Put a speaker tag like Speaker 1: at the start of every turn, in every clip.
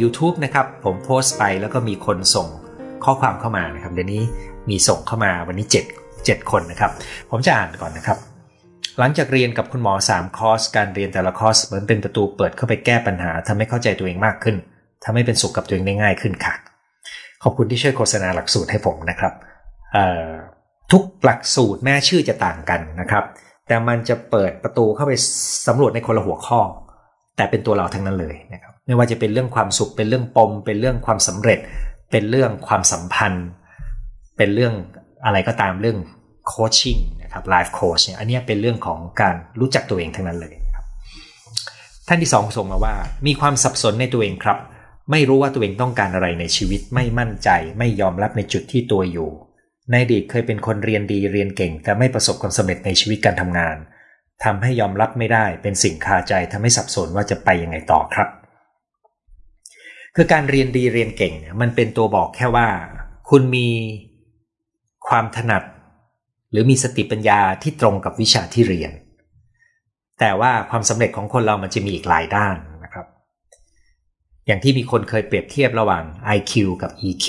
Speaker 1: YouTube นะครับผมโพสต์ไปแล้วก็มีคนส่งข้อความเข้ามานะครับเดี๋ยวนี้มีส่งเข้ามาวันนี้ 7 7 คนนะครับ ผมจะอ่านก่อนนะครับ หลังจากเรียนกับคุณหมอ 3 คอร์ส การเรียนแต่ละคอร์สเหมือนเป็นประตูเปิดเข้าไปแก้ปัญหาทำให้เข้าใจตัวเองมากขึ้นทำให้เป็นสุขกับตัวเองได้ง่ายขึ้นค่ะ ขอบคุณที่ช่วยโฆษณาหลักสูตรให้ผมนะครับทุกหลักสูตรแม่ชื่อจะต่างกันนะครับ แต่มันจะเปิดประตูเข้าไปสำรวจในคนละหัวข้อ แต่เป็นตัวเราทั้งนั้นเลยนะครับ ไม่ว่าจะเป็นเรื่องความสุข เป็นเรื่องปม เป็นเรื่องความสำเร็จ เป็นเรื่องความสัมพันธ์ เป็นเรื่องอะไรก็ตามเรื่องโคชชิ่งนะครับไลฟ์โคชเนี่ยอันนี้เป็นเรื่องของการรู้จักตัวเองทั้งนั้นเลยครับ ท่านที่สองส่งมาว่า มีความสับสนในตัวเองครับ ไม่รู้ว่าตัวเองต้องการอะไรในชีวิตไม่มั่นใจ ไม่ยอมรับในจุดที่ตัวอยู่ ในอดีตเคยเป็นคนเรียนดีเรียนเก่ง แต่ไม่ประสบความสำเร็จในชีวิตการทำงานทำให้ยอมรับไม่ได้เป็นสิ่งคาใจทำให้สับสนว่าจะไปยังไงต่อครับ คือการเรียนดีเรียนเก่งเนี่ยมันเป็นตัวบอกแค่ว่า คุณมีความถนัด หรือมีสติปัญญาที่ตรงกับวิชาที่เรียน แต่ว่าความสำเร็จของคนเรามันจะมีอีกหลายด้านนะครับ อย่างที่มีคนเคยเปรียบเทียบระหว่าง IQ กับ EQ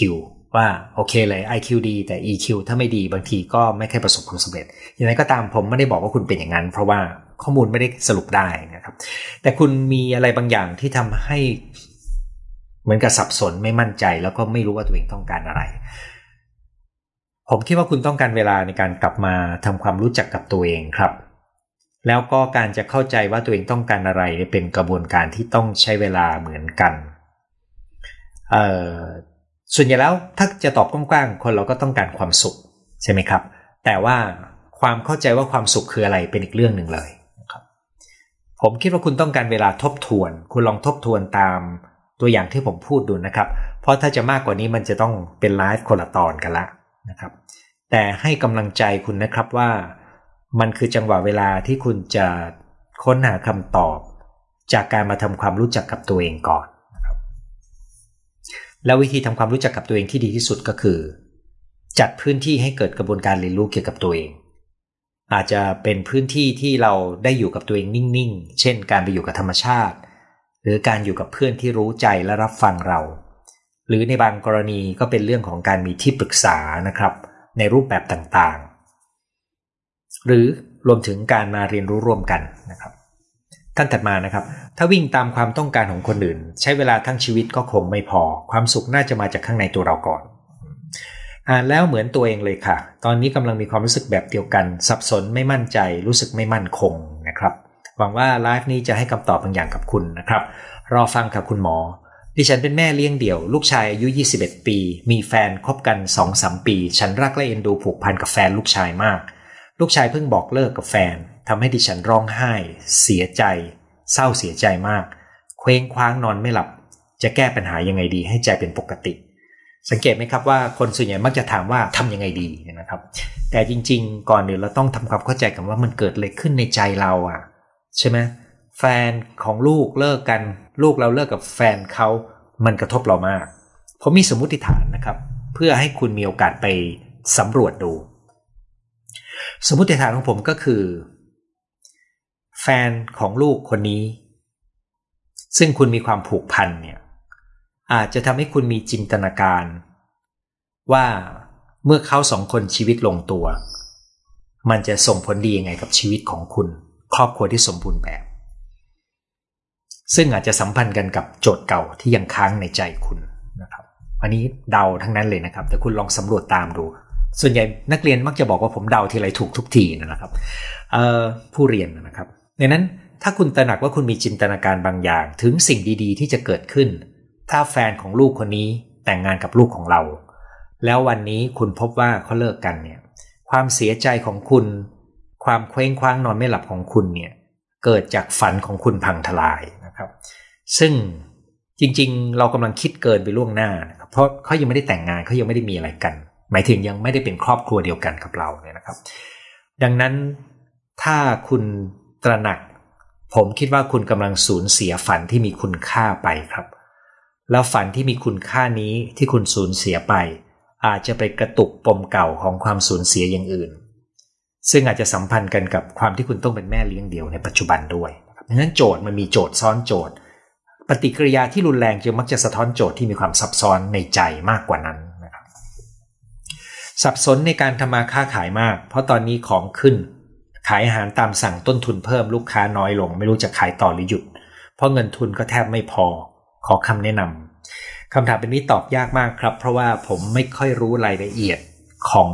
Speaker 1: ว่าโอเคเลย IQ ดีแต่ EQ ถ้าไม่ดีบางทีก็ไม่ค่อยประสบความสำเร็จอย่างไรก็ตามผมไม่ได้บอกว่าคุณเป็นอย่างนั้น เพราะว่าข้อมูลไม่ได้สรุปได้นะครับ แต่คุณมีอะไรบางอย่างที่ทำให้ เหมือนกับสับสนไม่มั่นใจ แล้วก็ไม่รู้ว่าตัวเองต้องการอะไร ผมคิดว่าคุณต้องการเวลาในการกลับมาทำความรู้จักกับตัวเองครับ แล้วก็การจะเข้าใจว่าตัวเองต้องการอะไรเป็นกระบวนการที่ต้องใช้เวลาเหมือนกันเออส่วนใหญ่แล้วถ้าจะตอบกว้างๆคนเราก็ต้องการความสุขใช่ไหมครับ แต่ว่าความเข้าใจว่าความสุขคืออะไรเป็นอีกเรื่องหนึ่งเลยครับ ผมคิดว่าคุณต้องการเวลาทบทวน คุณลองทบทวนตาม ตัวอย่างที่ผมพูดดูนะครับ เพราะถ้าจะมากกว่านี้มันจะต้องเป็นไลฟ์คนละตอนกันละนะครับ แต่ให้กำลังใจคุณนะครับว่า มันคือจังหวะเวลาที่คุณจะค้นหาคำตอบ จากการมาทำความรู้จักกับตัวเองก่อนนะครับแล้ววิธีทำความรู้จักกับตัวเองที่ดีที่สุดก็คือ จัดพื้นที่ให้เกิดกระบวนการเรียนรู้เกี่ยวกับตัวเอง อาจจะเป็นพื้นที่ที่เราได้อยู่กับตัวเองนิ่งๆ เช่น การไปอยู่กับธรรมชาติ หรือการอยู่กับเพื่อนที่รู้ใจและรับฟังเรา หรือในบางกรณีก็เป็นเรื่องของการมีที่ปรึกษานะครับ ในรูปแบบต่างๆ หรือรวมถึงการมาเรียนรู้ร่วมกันนะครับท่านถัดมานะครับ ถ้าวิ่งตามความต้องการของคนอื่น ใช้เวลาทั้งชีวิตก็คงไม่พอ ความสุขน่าจะมาจากข้างในตัวเราก่อน อ่านแล้วเหมือนตัวเองเลยค่ะ ตอนนี้กำลังมีความรู้สึกแบบเดียวกัน สับสนไม่มั่นใจรู้สึกไม่มั่นคงนะครับ หวังว่าไลฟ์นี้จะให้คำตอบบางอย่างกับคุณนะครับ รอฟังกับคุณหมอ ดิฉันเป็นแม่เลี้ยงเดี่ยว ลูกชายอายุ 21 ปี มีแฟนคบกัน 2-3 ปี ฉันรักและเอ็นดูผูกพันกับแฟนลูกชายมาก ลูกชายเพิ่งบอกเลิกกับแฟนทำให้ดิฉันร้องไห้ เสียใจ เศร้าเสียใจมาก เคว้งคว้างนอนไม่หลับ จะแก้ปัญหายังไงดีให้ใจเป็นปกติ สังเกตไหมครับว่าคนส่วนใหญ่มักจะถามว่าทำยังไงดีนะครับ แต่จริง ๆ ก่อนอื่นเราต้องทำความเข้าใจกันว่ามันเกิดอะไรขึ้นในใจเราอะ ใช่ไหมแฟนของลูกเลิกกัน ลูกเราเลิกกับแฟนเขา มันกระทบเรามาก ผมมีสมมติฐานนะครับ เพื่อให้คุณมีโอกาสไปสำรวจดู สมมติฐานของผมก็คือ แฟนของลูกคนนี้ ซึ่งคุณมีความผูกพันเนี่ยอาจจะทำให้คุณมีจินตนาการ ว่าเมื่อเขาสองคนชีวิตลงตัว มันจะส่งผลดียังไงกับชีวิตของคุณ ครอบครัวที่สมบูรณ์แบบ ซึ่งอาจจะสัมพันธ์กันกับโจทย์เก่าที่ยังค้างในใจคุณนะครับอันนี้เดาทั้งนั้นเลยนะครับ แต่คุณลองสำรวจตามดู ส่วนใหญ่นักเรียนมักจะบอกว่าผมเดาทีไรถูกทุกทีนะครับผู้เรียนนะครับดังนั้นถ้าคุณตระหนักว่าคุณมีจินตนาการบางอย่าง ถึงสิ่งดีๆ ที่จะเกิดขึ้น ถ้าแฟนของลูกคนนี้แต่งงานกับลูกของเรา แล้ววันนี้คุณพบว่าเขาเลิกกันเนี่ย ความเสียใจของคุณ ความเคว้งคว้างนอนไม่หลับของคุณเนี่ยเกิดจากฝันของคุณพังทลายนะครับ ซึ่งจริง ๆ เรากำลังคิดเกินไปล่วงหน้านะครับเพราะเขายังไม่ได้แต่งงานเขายังไม่ได้มีอะไรกัน หมายถึงยังไม่ได้เป็นครอบครัวเดียวกันกับเราเนี่ยนะครับ ดังนั้นถ้าคุณตระหนัก ผมคิดว่าคุณกำลังสูญเสียฝันที่มีคุณค่าไปครับ แล้วฝันที่มีคุณค่านี้ที่คุณสูญเสียไป อาจจะไปกระตุกปมเก่าของความสูญเสียอย่างอื่น ซึ่งอาจจะสัมพันธ์กันกับความที่คุณต้องเป็นแม่เลี้ยงเดี่ยวในปัจจุบันด้วยดังนั้นโจทย์มันมีโจทย์ซ้อนโจทย์ ปฏิกิริยาที่รุนแรงจึงมักจะสะท้อนโจทย์ที่มีความซับซ้อนในใจมากกว่านั้นนะครับสับสนในการทำมาค้าขายมาก เพราะตอนนี้ของขึ้น ขายอาหารตามสั่งต้นทุนเพิ่มลูกค้าน้อยลง ไม่รู้จะขายต่อหรือหยุด เพราะเงินทุนก็แทบไม่พอขอคำแนะนำคำถามเป็นนี้ตอบยากมากครับ เพราะว่าผมไม่ค่อยรู้รายละเอียดของ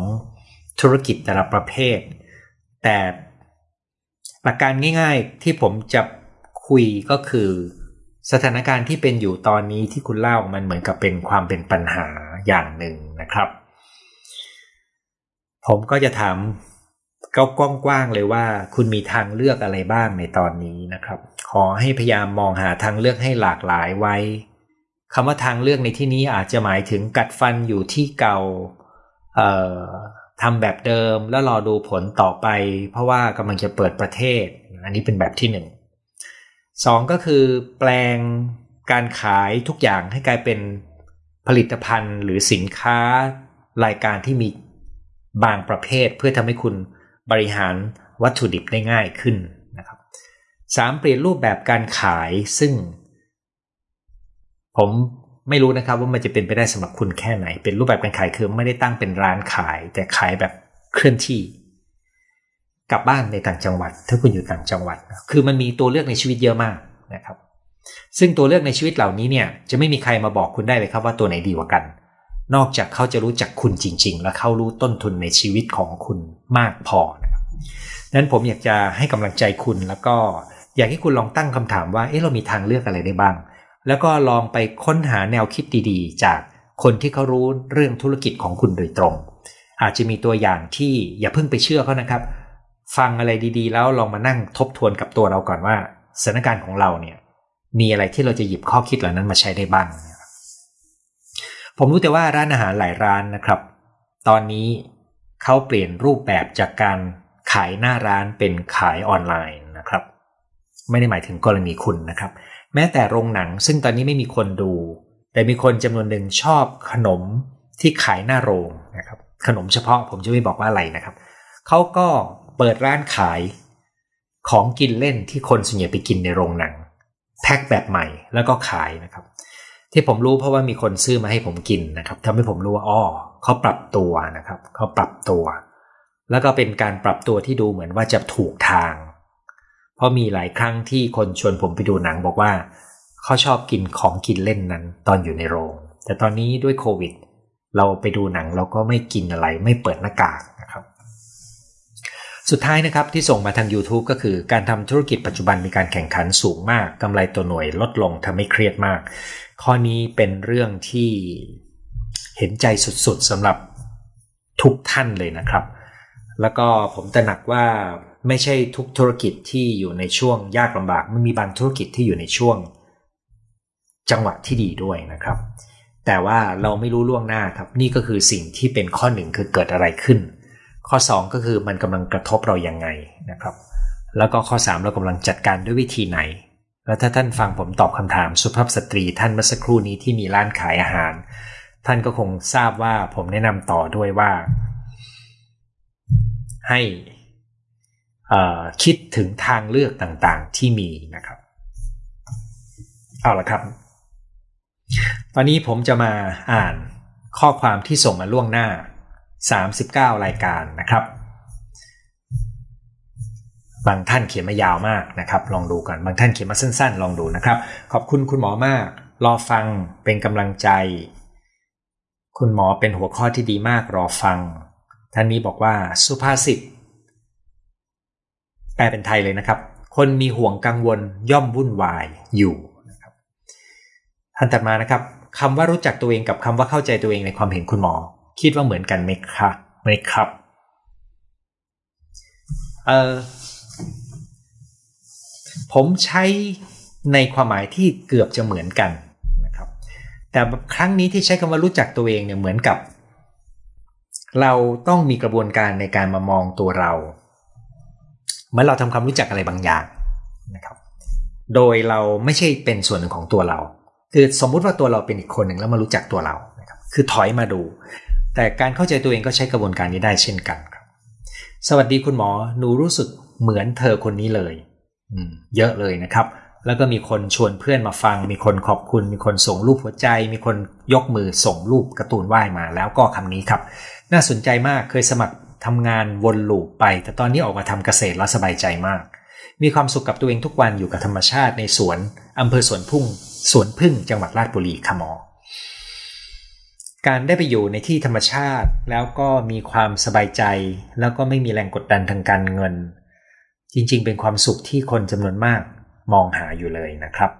Speaker 1: ธุรกิจแต่ละประเภท แต่หลักการง่าย ๆ ที่ผมจะคุยก็คือ สถานการณ์ที่เป็นอยู่ตอนนี้ที่คุณเล่ามันเหมือนกับเป็นความเป็นปัญหาอย่างหนึ่งนะครับ ผมก็จะถามก็กว้างๆเลยว่า คุณมีทางเลือกอะไรบ้างในตอนนี้นะครับ ขอให้พยายามมองหาทางเลือกให้หลากหลายไว้คำว่าทางเลือกในที่นี้อาจจะหมายถึงกัดฟันอยู่ที่เก่า ทำแบบเดิมแล้วรอดูผลต่อไป เพราะว่ากำลังจะเปิดประเทศ อันนี้เป็นแบบที่หนึ่งสองก็คือแปลงการขายทุกอย่างให้กลายเป็นผลิตภัณฑ์หรือสินค้ารายการที่มีบางประเภทเพื่อทำให้คุณบริหารวัตถุดิบได้ง่ายขึ้นนะครับสามเปลี่ยนรูปแบบการขายซึ่ง ผม ไม่รู้นะครับว่ามันจะเป็นไปได้สำหรับคุณแค่ไหน เป็นรูปแบบการขายคือไม่ได้ตั้งเป็นร้านขาย แต่ขายแบบเคลื่อนที่ กลับบ้านในต่างจังหวัด ถ้าคุณอยู่ต่างจังหวัด คือมันมีตัวเลือกในชีวิตเยอะมากนะครับ ซึ่งตัวเลือกในชีวิตเหล่านี้เนี่ยจะไม่มีใครมาบอกคุณได้เลยครับว่าตัวไหนดีกว่ากัน นอกจากเขาจะรู้จักคุณจริง ๆ และเขารู้ต้นทุนในชีวิตของคุณมากพอนะครับนั้นผมอยากจะให้กำลังใจคุณแล้วก็อยากให้คุณลองตั้งคำถามว่าเอ๊ะเรามีทางเลือกอะไรได้บ้าง แล้วก็ลองไปค้นหาแนวคิดดีๆ จากคนที่เขารู้เรื่องธุรกิจของคุณโดยตรง อาจจะมีตัวอย่างที่อย่าเพิ่งไปเชื่อเขานะครับ ฟังอะไรดีๆ แล้วลองมานั่งทบทวนกับตัวเราก่อนว่าสถานการณ์ของเราเนี่ยมีอะไรที่เราจะหยิบข้อคิดเหล่านั้นมาใช้ได้บ้าง ผมรู้แต่ว่าร้านอาหารหลายร้านนะครับ ตอนนี้เขาเปลี่ยนรูปแบบจากการขายหน้าร้านเป็นขายออนไลน์นะครับ ไม่ได้หมายถึงกรณีคุณนะครับ แม้แต่โรงหนังซึ่งตอนนี้ไม่มีคนดู แต่มีคนจำนวนหนึ่งชอบขนมที่ขายหน้าโรงนะครับ ขนมเฉพาะผมจะไม่บอกว่าอะไรนะครับ เขาก็เปิดร้านขายของกินเล่นที่คนส่วนใหญ่ไปกินในโรงหนัง แพ็คแบบใหม่แล้วก็ขายนะครับ ที่ผมรู้เพราะว่ามีคนซื้อมาให้ผมกินนะครับทำให้ผมรู้ว่าอ๋อเขาปรับตัวนะครับเขาปรับตัว แล้วก็เป็นการปรับตัวที่ดูเหมือนว่าจะถูกทาง ราะมีหลายครั้งที่คนชวนผมไปดูหนังบอกว่าเขาชอบกินของกินเล่นนั้นตอนอยู่ในโรง แต่ตอนนี้ด้วยโควิด เราไปดูหนังเราก็ไม่กินอะไรไม่เปิดหน้ากากนะครับ สุดท้ายนะครับที่ส่งมาทาง YouTube ก็คือการทำธุรกิจปัจจุบันมีการแข่งขันสูงมากกำไรตัวหน่วยลดลงทำให้เครียดมาก ข้อนี้เป็นเรื่องที่เห็นใจสุดๆสำหรับทุกท่านเลยนะครับ แล้วก็ผมตระหนักว่า ไม่ใช่ทุกธุรกิจที่อยู่ในช่วงยากลำบากมันมีบางธุรกิจที่อยู่ในช่วง จังหวะที่ดีด้วยนะครับ แต่ว่าเราไม่รู้ล่วงหน้าครับ นี่ก็คือสิ่งที่เป็นข้อหนึ่งคือเกิดอะไรขึ้น ข้อ 2 ก็คือมันกำลังกระทบเรายังไงนะครับ แล้วก็ข้อ 3 เรากำลังจัดการด้วยวิธีไหน แล้วถ้าท่านฟังผมตอบคำถามสุภาพสตรีท่านเมื่อสักครู่นี้ที่มีร้านขายอาหาร ท่านก็คงทราบว่าผมแนะนำต่อด้วยว่า ให้ คิดถึงทางเลือกต่างๆที่มีนะครับ เอาละครับ ตอนนี้ผมจะมาอ่านข้อความที่ส่งมาล่วงหน้า 39 รายการนะครับ บางท่านเขียนมายาวมากนะครับ ลองดูกัน บางท่านเขียนมาสั้น ๆ ลองดูนะครับ ขอบคุณคุณหมอมาก รอฟังเป็นกำลังใจ คุณหมอเป็นหัวข้อที่ดีมากรอฟัง ท่านนี้บอกว่าสุภาษิต แปลเป็นไทยเลยนะครับ คนมีห่วงกังวลย่อมวุ่นวายอยู่นะครับท่านตัดมานะครับคำว่ารู้จักตัวเองกับคำว่าเข้าใจตัวเองในความเห็นคุณหมอ คิดว่าเหมือนกันไหมครับไหมครับเออผมใช้ในความหมายที่เกือบจะเหมือนกันนะครับ แต่ครั้งนี้ที่ใช้คำว่ารู้จักตัวเองเนี่ยเหมือนกับ เราต้องมีกระบวนการในการมามองตัวเรา เมื่อเราทำความรู้จักอะไรบางอย่างนะครับ โดยเราไม่ใช่เป็นส่วนหนึ่งของตัวเรา คือสมมุติว่าตัวเราเป็นอีกคนหนึ่งแล้วมารู้จักตัวเรานะครับคือถอยมาดู แต่การเข้าใจตัวเองก็ใช้กระบวนการนี้ได้เช่นกันครับ สวัสดีคุณหมอหนูรู้สึกเหมือนเธอคนนี้เลยอืมเยอะเลยนะครับ แล้วก็มีคนชวนเพื่อนมาฟัง มีคนขอบคุณ มีคนส่งรูปหัวใจ มีคนยกมือส่งรูปการ์ตูนไหว้มา แล้วก็คำนี้ครับ น่าสนใจมากเคยสมัคร ทำงานวนลูปไป แต่ตอนนี้ออกมาทำเกษตรแล้วสบายใจมาก มีความสุขกับตัวเองทุกวันอยู่กับธรรมชาติในสวนอำเภอสวนพุ่งสวนพึ่งจังหวัดราชบุรีขมอการได้ไปอยู่ในที่ธรรมชาติแล้วก็มีความสบายใจ แล้วก็ไม่มีแรงกดดันทางการเงิน จริงๆ เป็นความสุขที่คนจำนวนมากมองหาอยู่เลยนะครับ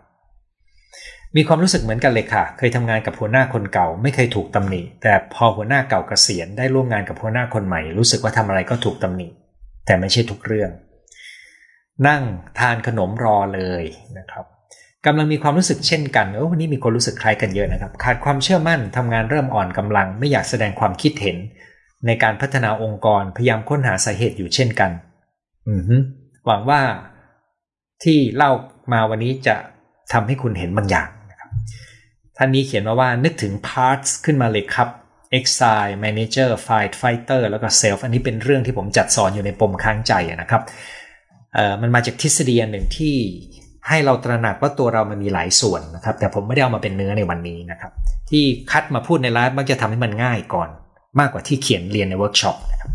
Speaker 1: มีความรู้สึกเหมือนกันเลยค่ะ เคยทำงานกับหัวหน้าคนเก่า ไม่เคยถูกตำหนิ แต่พอหัวหน้าเก่าเกษียณได้ร่วมงานกับหัวหน้าคนใหม่ รู้สึกว่าทำอะไรก็ถูกตำหนิ แต่ไม่ใช่ทุกเรื่อง นั่งทานขนมรอเลยนะครับกำลังมีความรู้สึกเช่นกันเออวันนี้มีคนรู้สึกคล้ายกันเยอะนะครับ ขาดความเชื่อมั่นทำงานเริ่มอ่อนกำลัง ไม่อยากแสดงความคิดเห็น ในการพัฒนาองค์กรพยายามค้นหาสาเหตุอยู่เช่นกัน อือหวังว่าที่เล่ามาวันนี้จะทำให้คุณเห็นบางอย่าง ท่านนี้เขียนมาว่านึกถึง parts ขึ้นมาเลยครับ exile manager fight fighter แล้วก็ self อันนี้เป็นเรื่องที่ผมจัดสอนอยู่ในปมค้างใจนะครับเออมันมาจากทฤษฎีอันหนึ่งที่ให้เราตระหนักว่าตัวเรามันมีหลายส่วนนะครับ แต่ผมไม่ได้เอามาเป็นเนื้อในวันนี้นะครับ ที่คัดมาพูดในไลฟ์มักจะทำให้มันง่ายก่อน มากกว่าที่เขียนเรียนในเวิร์กช็อปนะครับ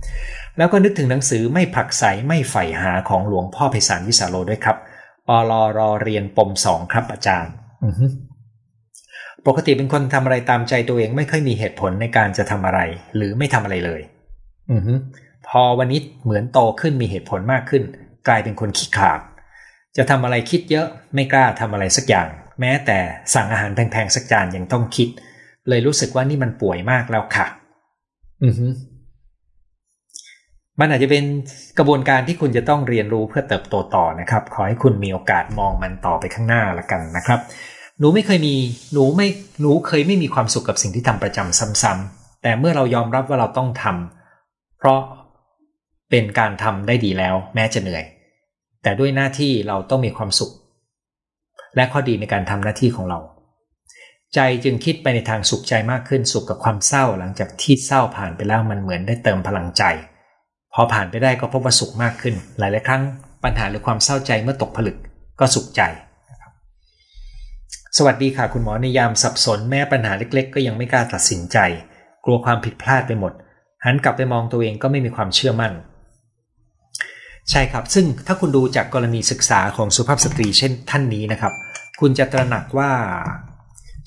Speaker 1: แล้วก็นึกถึงหนังสือไม่ผลักไสไม่ใฝ่หาของหลวงพ่อไพศาลวิสาโลด้วยครับปล. รอเรียนปมสองครับอาจารย์ ปกติเป็นคนทำอะไรตามใจตัวเองไม่ค่อยมีเหตุผลในการจะทำอะไร หรือไม่ทำอะไรเลย อืพอวันนี้เหมือนโตขึ้นมีเหตุผลมากขึ้น กลายเป็นคนขี้ขลาด จะทำอะไรคิดเยอะไม่กล้าทำอะไรสักอย่าง แม้แต่สั่งอาหารแพงๆสักจานยังต้องคิด เลยรู้สึกว่านี่มันป่วยมากแล้วค่ะ อือฮึมันอาจจะเป็นกระบวนการที่คุณจะต้องเรียนรู้เพื่อเติบโตต่อนะครับ ขอให้คุณมีโอกาสมองมันต่อไปข้างหน้าละกันนะครับ หนูไม่เคยมี หนูไม่หนูเคยไม่มีความสุขกับสิ่งที่ทำประจำซ้ำๆแต่เมื่อเรายอมรับว่าเราต้องทำเพราะเป็นการทำได้ดีแล้ว แม้จะเหนื่อย แต่ด้วยหน้าที่เราต้องมีความสุข และข้อดีในการทำหน้าที่ของเรา ใจจึงคิดไปในทางสุขใจมากขึ้นสุขกับความเศร้าหลังจากที่เศร้าผ่านไปแล้วมันเหมือนได้เติมพลังใจ พอผ่านไปได้ก็พบว่าสุขมากขึ้น หลายๆครั้งปัญหาหรือความเศร้าใจเมื่อตกผลึกก็สุขใจ สวัสดีค่ะคุณหมอในยามสับสนแม้ปัญหาเล็ก ๆ ก็ยังไม่กล้าตัดสินใจ กลัวความผิดพลาดไปหมด หันกลับไปมองตัวเองก็ไม่มีความเชื่อมั่น ใช่ครับ ซึ่งถ้าคุณดูจากกรณีศึกษาของสุภาพสตรีเช่นท่านนี้นะครับ คุณจะตระหนักว่า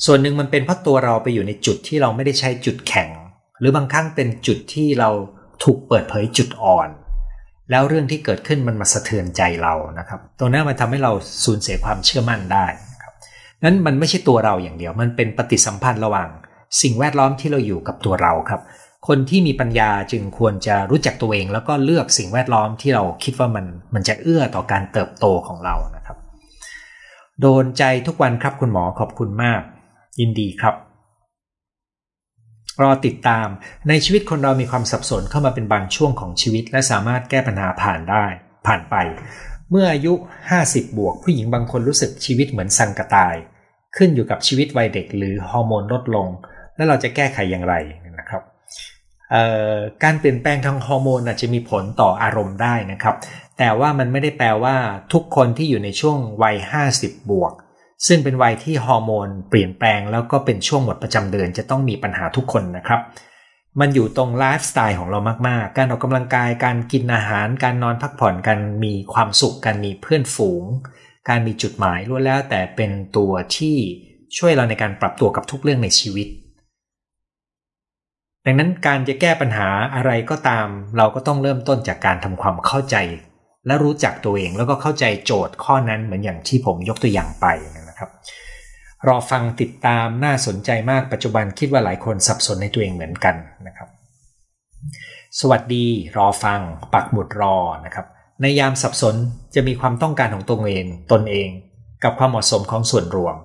Speaker 1: ส่วนหนึ่งมันเป็นเพราะตัวเราไปอยู่ในจุดที่เราไม่ได้ใช้จุดแข็ง หรือบางครั้งเป็นจุดที่เราถูกเปิดเผยจุดอ่อน แล้วเรื่องที่เกิดขึ้นมันมาสะเทือนใจเรานะครับ ตรงนั้นมันทำให้เราสูญเสียความเชื่อมั่นได้ นั้นมันไม่ใช่ตัวเราอย่างเดียว มันเป็นปฏิสัมพันธ์ระหว่าง สิ่งแวดล้อมที่เราอยู่กับตัวเราครับ คนที่มีปัญญาจึงควรจะรู้จักตัวเอง แล้วก็เลือกสิ่งแวดล้อมที่เราคิดว่ามันมันจะเอื้อต่อการเติบโตของเรานะครับ โดนใจทุกวันครับคุณหมอขอบคุณมาก ยินดีครับรอติดตามในชีวิตคนเรามีความสับสนเข้ามาเป็นบางช่วงของชีวิต และสามารถแก้ปัญหาผ่านได้ ผ่านไป เมื่ออายุ 50 บวก ผู้หญิงบางคนรู้สึกชีวิตเหมือนสังกตาย ขึ้นอยู่กับชีวิตวัยเด็กหรือฮอร์โมนลดลง แล้วเราจะแก้ไขอย่างไรนะครับการเปลี่ยนแปลงทางฮอร์โมนอาจจะมีผลต่ออารมณ์ได้นะครับ แต่ว่ามันไม่ได้แปลว่าทุกคนที่อยู่ในช่วงวัย 50 บวก ซึ่งเป็นวัยที่ฮอร์โมนเปลี่ยนแปลงแล้วก็เป็นช่วงหมดประจำเดือนจะต้องมีปัญหาทุกคนนะครับ มันอยู่ตรงไลฟ์สไตล์ของเรามาก ๆ การออกกำลังกาย การกินอาหาร การนอนพักผ่อน การมีความสุข การมีเพื่อนฝูง การมีจุดหมายล้วนแล้ว แต่เป็นตัวที่ช่วยเราในการปรับตัวกับทุกเรื่องในชีวิต ดังนั้นการจะแก้ปัญหาอะไรก็ตาม เราก็ต้องเริ่มต้นจากการทำความเข้าใจ และรู้จักตัวเองแล้วก็เข้าใจโจทย์ข้อนั้นเหมือนอย่างที่ผมยกตัวอย่างไปนะครับ รอฟังติดตามน่าสนใจมากปัจจุบันคิดว่าหลายคนสับสนในตัวเองเหมือนกันนะครับ สวัสดีรอฟัง ปักหมุดรอนะครับ ในยามสับสนจะมีความต้องการของตัวเองตนเอง กับความเหมาะสมของส่วนรวม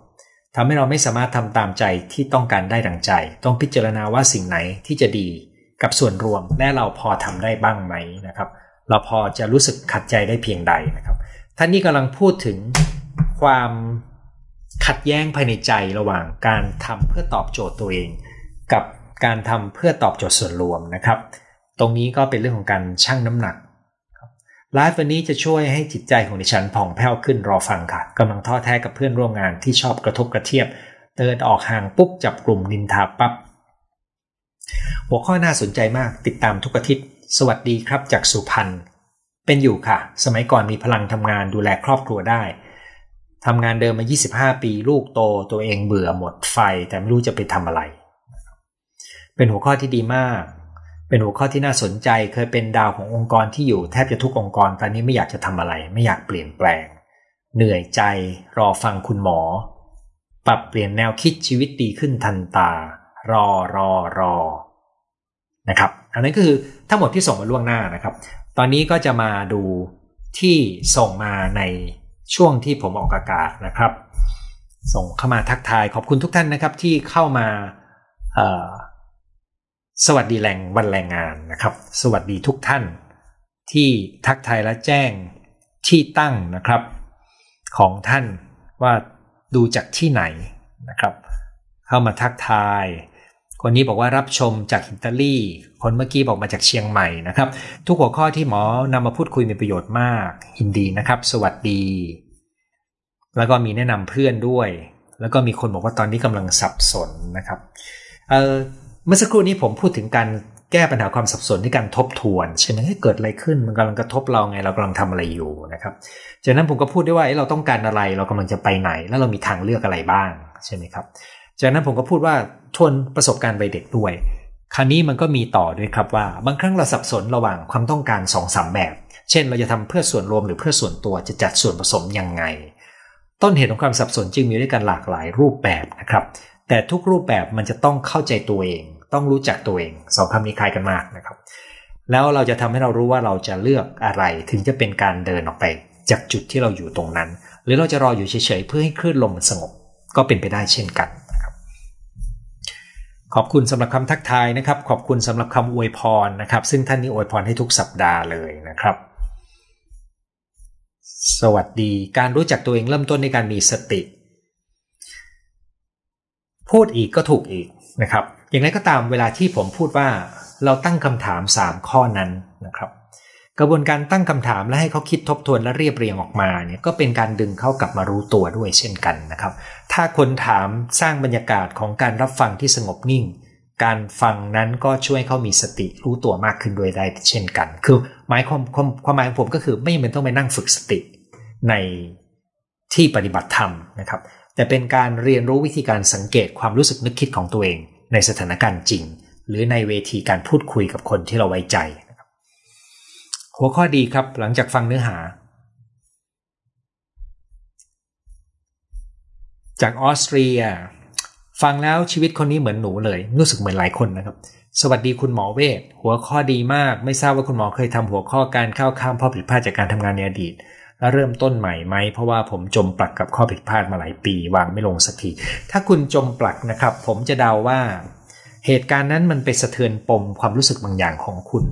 Speaker 1: ทำให้เราไม่สามารถทำตามใจที่ต้องการได้ดังใจ ต้องพิจารณาว่าสิ่งไหนที่จะดี กับส่วนรวมและเราพอทำได้บ้างไหมนะครับ เราพอจะรู้สึกขัดใจได้เพียงใดนะครับท่านนี้กำลังพูดถึงความ ขัดแย้งภายในใจระหว่างการทำเพื่อตอบโจทย์ตัวเอง กับการทำเพื่อตอบโจทย์ส่วนรวมนะครับ ตรงนี้ก็เป็นเรื่องของการชั่งน้ำหนักไลฟ์วันนี้จะช่วยให้จิตใจของดิฉันผ่องแผ้วขึ้นรอฟังค่ะกำลังท้อแท้กับเพื่อนร่วมงานที่ชอบกระทบกระเทียบเดินออกห่างปุ๊บจับกลุ่มนินทาปับ๊บหัวข้อน่าสนใจมากติดตามทุกอาทิตย์ สวัสดีครับจากสุพรรณเป็นอยู่ค่ะ สมัยก่อนมีพลังทำงานดูแลครอบครัวได้ ทำงานเดิมมา 25 ปี ลูกโตตัวเองเบื่อหมดไฟ แต่ไม่รู้จะไปทำอะไร เป็นหัวข้อที่ดีมาก เป็นหัวข้อที่น่าสนใจเคยเป็นดาวขององค์กรที่อยู่แทบจะทุกองค์กร ตอนนี้ไม่อยากจะทำอะไร ไม่อยากเปลี่ยนแปลง เหนื่อยใจ รอฟังคุณหมอ ปรับเปลี่ยนแนวคิดชีวิตดีขึ้นทันตา รอรอรอนะครับ อันนั้นก็คือทั้งหมดที่ส่งมาล่วงหน้านะครับ ตอนนี้ก็จะมาดูที่ส่งมาใน ช่วงที่ผมออกอากาศนะครับ ส่งเข้ามาทักทายขอบคุณทุกท่านนะครับที่เข้ามาสวัสดีแรงวันแรงงานนะครับ สวัสดีทุกท่านที่ทักทายและแจ้งที่ตั้งนะครับ ของท่านว่าดูจากที่ไหนนะครับ เข้ามาทักทาย คนนี้บอกว่ารับชมจากอิตาลี คนเมื่อกี้บอกมาจากเชียงใหม่นะครับ ทุกหัวข้อที่หมอนำมาพูดคุยมีประโยชน์มากยินดีนะครับ สวัสดี แล้วก็มีแนะนำเพื่อนด้วย แล้วก็มีคนบอกว่าตอนนี้กำลังสับสนนะครับเเมื่อสักครู่นี้ผมพูดถึงการแก้ปัญหาความสับสนที่การทบทวนใช่ไหมให้เกิดอะไรขึ้น มันกำลังกระทบเราไงเรากำลังทำอะไรอยู่นะครับจากนั้นผมก็พูดได้ว่าเราต้องการอะไร เรากำลังจะไปไหน แล้วเรามีทางเลือกอะไรบ้างใช่ไหมครับ จากนั้นผมก็พูดว่าทวนประสบการณ์วัยเด็กด้วย คราวนี้มันก็มีต่อด้วยครับว่า บางครั้งเราสับสนระหว่างความต้องการ2องสามแบบ เช่น เราจะทำเพื่อส่วนรวมหรือเพื่อส่วนตัวจะจัดส่วนผสมยังไง ต้นเหตุของความสับสนจึงมีด้วยกันหลากหลายรูปแบบนะครับ แต่ทุกรูปแบบมันจะต้องเข้าใจตัวเอง ต้องรู้จักตัวเองสองคำนี้คล้ายกันมากนะครับ แล้วเราจะทำให้เรารู้ว่าเราจะเลือกอะไรถึงจะเป็นการเดินออกไปจากจุดที่เราอยู่ตรงนั้น หรือเราจะรออยู่เฉยๆเพื่อให้คลื่นลมมันสงบก็เป็นไปได้เช่นกัน ขอบคุณสำหรับคำทักทายนะครับ ขอบคุณสำหรับคำอวยพรนะครับ ซึ่งท่านนี้อวยพรให้ทุกสัปดาห์เลยนะครับ สวัสดี การรู้จักตัวเองเริ่มต้นในการมีสติ พูดอีกก็ถูกอีกนะครับ อย่างไรก็ตามเวลาที่ผมพูดว่าเราตั้งคำถาม 3 ข้อนั้นนะครับ กระบวนการตั้งคำถามและให้เขาคิดทบทวนและเรียบเรียงออกมาเนี่ยก็เป็นการดึงเขากลับมารู้ตัวด้วยเช่นกันนะครับ ถ้าคนถามสร้างบรรยากาศของการรับฟังที่สงบนิ่ง การฟังนั้นก็ช่วยเขามีสติรู้ตัวมากขึ้นโดยได้เช่นกัน คือหมายความความความหมายของผมก็คือไม่จำเป็นต้องไปนั่งฝึกสติในที่ปฏิบัติธรรมนะครับ แต่เป็นการเรียนรู้วิธีการสังเกตความรู้สึกนึกคิดของตัวเอง ในสถานการณ์จริง หรือในเวทีการพูดคุยกับคนที่เราไว้ใจ หัวข้อดีครับหลังจากฟังเนื้อหา จากออสเตรีย ฟังแล้วชีวิตคนนี้เหมือนหนูเลย รู้สึกเหมือนหลายคนนะครับ สวัสดีคุณหมอเวทหัวข้อดีมาก ไม่ทราบว่าคุณหมอเคยทำหัวข้อการเข้าข้ามข้อผิดพลาดจากการทำงานในอดีตแล้วเริ่มต้นใหม่ไหม เพราะว่าผมจมปลักกับข้อผิดพลาดมาหลายปีวางไม่ลงสักที ถ้าคุณจมปลักนะครับ ผมจะเดาว่า เหตุการณ์นั้นมันไปสะเทือนปมความรู้สึกบางอย่างของคุณ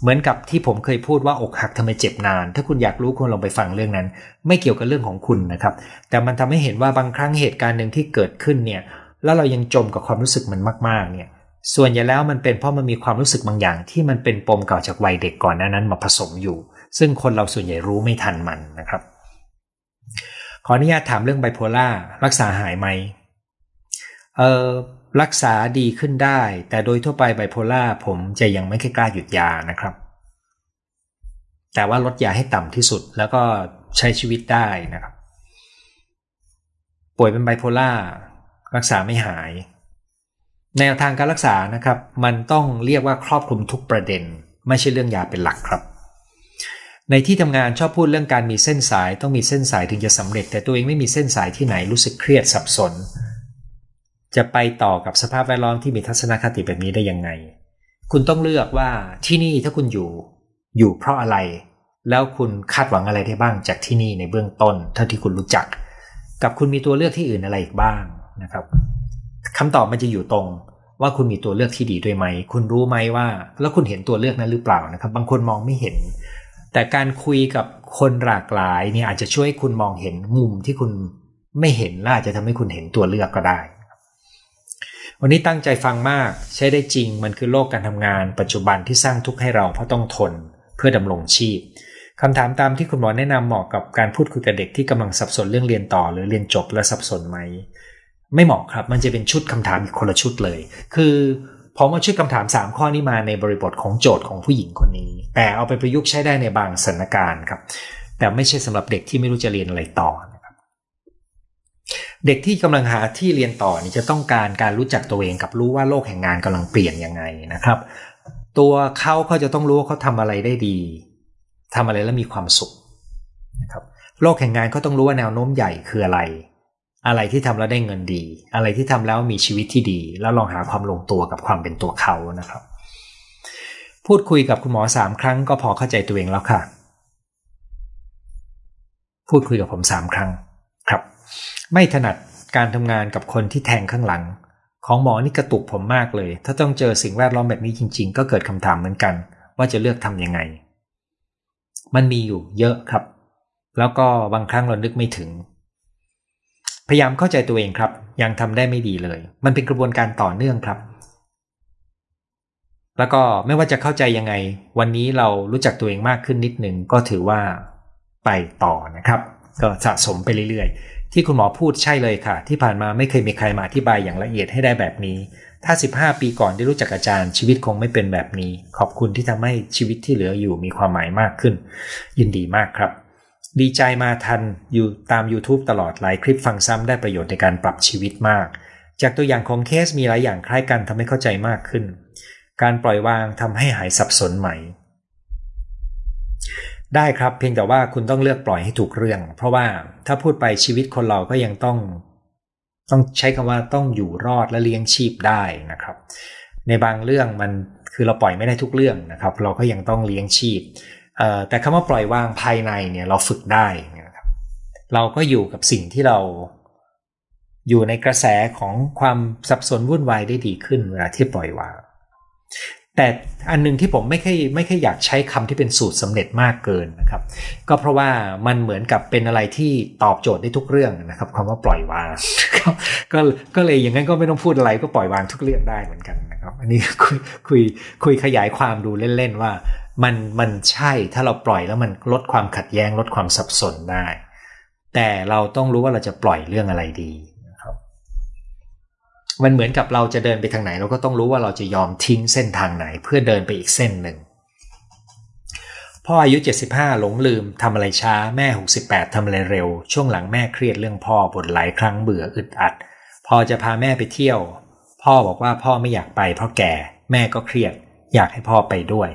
Speaker 1: เหมือนกับที่ผมเคยพูดว่าอกหักทำไมเจ็บนาน ถ้าคุณอยากรู้คุณลองไปฟังเรื่องนั้น ไม่เกี่ยวกับเรื่องของคุณนะครับ แต่มันทำให้เห็นว่าบางครั้งเหตุการณ์หนึ่งที่เกิดขึ้นเนี่ยแล้วเรายังจมกับความรู้สึกมันมากๆเนี่ยส่วนใหญ่แล้วมันเป็นเพราะมันมีความรู้สึกบางอย่าง ที่มันเป็นปมเก่าจากวัยเด็กก่อนนั้นมาผสมอยู่ ซึ่งคนเราส่วนใหญ่รู้ไม่ทันมันนะครับ ขออนุญาตถามเรื่องไบโพล่ารักษาหายไหมเออ รักษาดีขึ้นได้ แต่โดยทั่วไปไบโพล่าผมจะยังไม่กล้าหยุดยานะครับ แต่ว่าลดยาให้ต่ำที่สุดแล้วก็ใช้ชีวิตได้นะครับ ป่วยเป็นไบโพล่ารักษาไม่หาย แนวทางการรักษานะครับ มันต้องเรียกว่าครอบคลุมทุกประเด็น ไม่ใช่เรื่องยาเป็นหลักครับในที่ทำงานชอบพูดเรื่องการมีเส้นสายต้องมีเส้นสายถึงจะสำเร็จ แต่ตัวเองไม่มีเส้นสายที่ไหนรู้สึกเครียดสับสน จะไปต่อกับสภาพแวดล้อมที่มีทัศนคติแบบนี้ได้ยังไง คุณต้องเลือกว่าที่นี่ถ้าคุณอยู่ อยู่เพราะอะไร แล้วคุณคาดหวังอะไรได้บ้างจากที่นี่ในเบื้องต้น เท่าที่คุณรู้จัก กับคุณมีตัวเลือกที่อื่นอะไรอีกบ้างนะครับคำตอบมันจะอยู่ตรงว่าคุณมีตัวเลือกที่ดีด้วยไหม คุณรู้ไหมว่า แล้วคุณเห็นตัวเลือกนั้นหรือเปล่านะครับ บางคนมองไม่เห็น แต่การคุยกับคนหลากหลายเนี่ยอาจจะช่วยคุณมองเห็นมุมที่คุณไม่เห็นและอาจจะทำให้คุณเห็นตัวเลือกก็ได้ วันนี้ตั้งใจฟังมากใช้ได้จริงมันคือโลกการทำงาน ปัจจุบันที่สร้างทุกข์ให้เราเพราะต้องทน เพื่อดำรงชีพคำถามตามที่คุณหมอแนะนำเหมาะกับการพูดคุยกับเด็กที่กำลังสับสนเรื่องเรียนต่อ หรือเรียนจบและสับสนไหม ไม่เหมาะครับ มันจะเป็นชุดคำถามอีกคนละชุดเลย คือผมเอาชุดคำถาม 3 ข้อนี้มาในบริบทของโจทย์ของผู้หญิงคนนี้ แต่เอาไปประยุกต์ใช้ได้ในบางสถานการณ์ครับ แต่ไม่ใช่สำหรับเด็กที่ไม่รู้จะเรียนอะไรต่อ เด็กที่กำลังหาที่เรียนต่อนี่จะต้องการการรู้จักตัวเองกับรู้ว่าโลกแห่งงานกำลังเปลี่ยนยังไงนะครับ ตัวเขาเขาจะต้องรู้ว่าเขาทำอะไรได้ดีทำอะไรแล้วมีความสุขนะครับโลกแห่งงานเขาต้องรู้ว่าแนวโน้มใหญ่คืออะไร อะไรที่ทำแล้วได้เงินดี อะไรที่ทำแล้วมีชีวิตที่ดี แล้วลองหาความลงตัวกับความเป็นตัวเขานะครับ พูดคุยกับคุณหมอสามครั้งก็พอเข้าใจตัวเองแล้วค่ะ พูดคุยกับผมสามครั้ง ไม่ถนัดการทำงานกับคนที่แทงข้างหลัง ของหมอนี่กระตุกผมมากเลย ถ้าต้องเจอสิ่งแวดล้อมแบบนี้จริง ๆ ก็เกิดคำถามเหมือนกัน ว่าจะเลือกทำยังไง มันมีอยู่เยอะครับ แล้วก็บางครั้งเรานึกไม่ถึง พยายามเข้าใจตัวเองครับ ยังทำได้ไม่ดีเลย มันเป็นกระบวนการต่อเนื่องครับ แล้วก็ไม่ว่าจะเข้าใจยังไง วันนี้เรารู้จักตัวเองมากขึ้นนิดนึงก็ถือว่าไปต่อนะครับ ก็สะสมไปเรื่อยๆ ที่คุณหมอพูดใช่เลยค่ะ ที่ผ่านมาไม่เคยมีใครมาอธิบายอย่างละเอียดให้ได้แบบนี้ ถ้า 15 ปีก่อนได้รู้จักอาจารย์ ชีวิตคงไม่เป็นแบบนี้ ขอบคุณที่ทำให้ชีวิตที่เหลืออยู่มีความหมายมากขึ้น ยินดีมากครับ ดีใจมาทันอยู่ตาม YouTube ตลอดหลายคลิปฟังซ้ำได้ประโยชน์ในการปรับชีวิตมาก จากตัวอย่างของเคสมีหลายอย่างคล้ายกันทำให้เข้าใจมากขึ้น การปล่อยวางทำให้หายสับสนใหม่ ได้ครับเพียงแต่ว่าคุณต้องเลือกปล่อยให้ถูกเรื่อง เพราะว่าถ้าพูดไปชีวิตคนเราก็ยังต้อง ต้องใช้คำว่าต้องอยู่รอดและเลี้ยงชีพได้นะครับ ในบางเรื่องมันคือเราปล่อยไม่ได้ทุกเรื่องนะครับ เราก็ยังต้องเลี้ยงชีพแต่คำว่าปล่อยวางภายในเนี่ยเราฝึกได้นะครับ เราก็อยู่กับสิ่งที่เราอยู่ในกระแสของความสับสนวุ่นวายได้ดีขึ้นเวลาที่ปล่อยวาง แต่อันนึงที่ผมไม่ค่อยไม่ค่อยอยากใช้คำที่เป็นสูตรสำเร็จมากเกินนะครับ ก็เพราะว่ามันเหมือนกับเป็นอะไรที่ตอบโจทย์ได้ทุกเรื่องนะครับคำว่าปล่อยวางก็ก็เลยอย่างนั้นก็ไม่ต้องพูดอะไรก็ปล่อยวางทุกเรื่องได้เหมือนกันนะครับ อันนี้คุยคุยคุยขยายความดูเล่นๆว่ามันมันใช่ถ้าเราปล่อยแล้วมันลดความขัดแย้งลดความสับสนได้ แต่เราต้องรู้ว่าเราจะปล่อยเรื่องอะไรดี มันเหมือนกับเราจะเดินไปทางไหน เราก็ต้องรู้ว่าเราจะยอมทิ้งเส้นทางไหน เพื่อเดินไปอีกเส้นหนึ่งพ่ออายุ 75 หลงลืมทำอะไรช้าแม่ 68ทำอะไรเร็ว ช่วงหลังแม่เครียดเรื่องพ่อบ่นหลายครั้งเบื่ออึดอัด พอจะพาแม่ไปเที่ยว พ่อบอกว่าพ่อไม่อยากไปเพราะแก่ แม่ก็เครียด อยากให้พ่อไปด้วย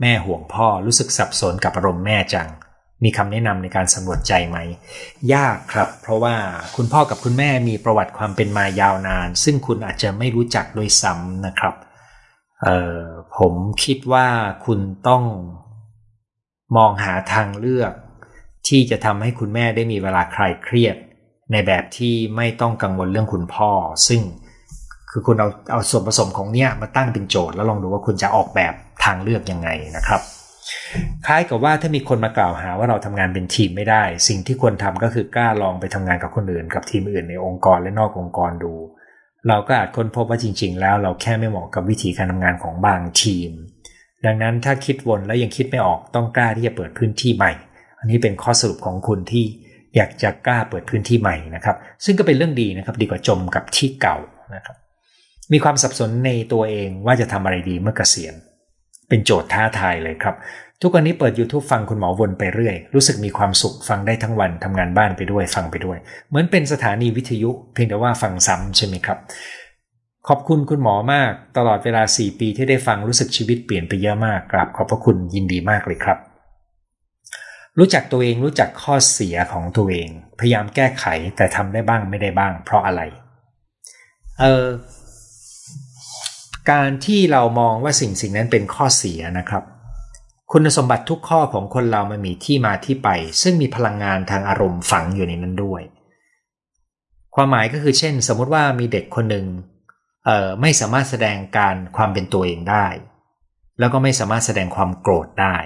Speaker 1: แม่ห่วงพ่อรู้สึกสับสนกับอารมณ์แม่จัง มีคำแนะนำในการสำรวจใจไหม ยากครับ เพราะว่าคุณพ่อกับคุณแม่มีประวัติความเป็นมายาวนาน ซึ่งคุณอาจจะไม่รู้จักโดยซ้ำนะครับผมคิดว่าคุณต้องมองหาทางเลือก ที่จะทำให้คุณแม่ได้มีเวลาคลายเครียด ในแบบที่ไม่ต้องกังวลเรื่องคุณพ่อ ซึ่งคือคุณเอาเอาส่วนผสมของเนี้ยมาตั้งเป็นโจทย์แล้วลองดูว่าคุณจะออกแบบทางเลือกยังไงนะครับ คล้ายกับว่าถ้ามีคนมากล่าวหาว่าเราทำงานเป็นทีมไม่ได้ สิ่งที่ควรทำก็คือกล้าลองไปทำงานกับคนอื่น กับทีมอื่นในองค์กรและนอกองค์กรดู เราก็อาจค้นพบว่าจริง ๆ แล้วเราแค่ไม่เหมาะกับวิธีการทำงานของบางทีม ดังนั้นถ้าคิดวนแล้วยังคิดไม่ออกต้องกล้าที่จะเปิดพื้นที่ใหม่ อันนี้เป็นข้อสรุปของคุณที่อยากจะกล้าเปิดพื้นที่ใหม่นะครับ ซึ่งก็เป็นเรื่องดีนะครับ ดีกว่าจมกับที่เก่านะครับ มีความสับสนในตัวเองว่าจะทำอะไรดีเมื่อเกษียณ เป็นโจทย์ท้าทายเลยครับ ทุกวันนี้เปิด YouTube ฟังคุณหมอวนไปเรื่อย รู้สึกมีความสุขฟังได้ทั้งวันทำงานบ้านไปด้วยฟังไปด้วย เหมือนเป็นสถานีวิทยุ เพียงแต่ว่าฟังซ้ำใช่ไหมครับ ขอบคุณคุณหมอมาก ตลอดเวลา 4 ปีที่ได้ฟังรู้สึกชีวิตเปลี่ยนไปเยอะมากกราบขอบพระคุณยินดีมากเลยครับรู้จักตัวเองรู้จักข้อเสียของตัวเอง พยายามแก้ไขแต่ทำได้บ้างไม่ได้บ้าง เพราะอะไร เออ การที่เรามองว่าสิ่งสิ่งนั้นเป็นข้อเสียนะครับ คุณสมบัติทุกข้อของคนเรามันมีที่มาที่ไป ซึ่งมีพลังงานทางอารมณ์ฝังอยู่ในนั้นด้วย ความหมายก็คือเช่น สมมุติว่ามีเด็กคนหนึ่งไม่สามารถแสดงการความเป็นตัวเองได้ แล้วก็ไม่สามารถแสดงความโกรธได้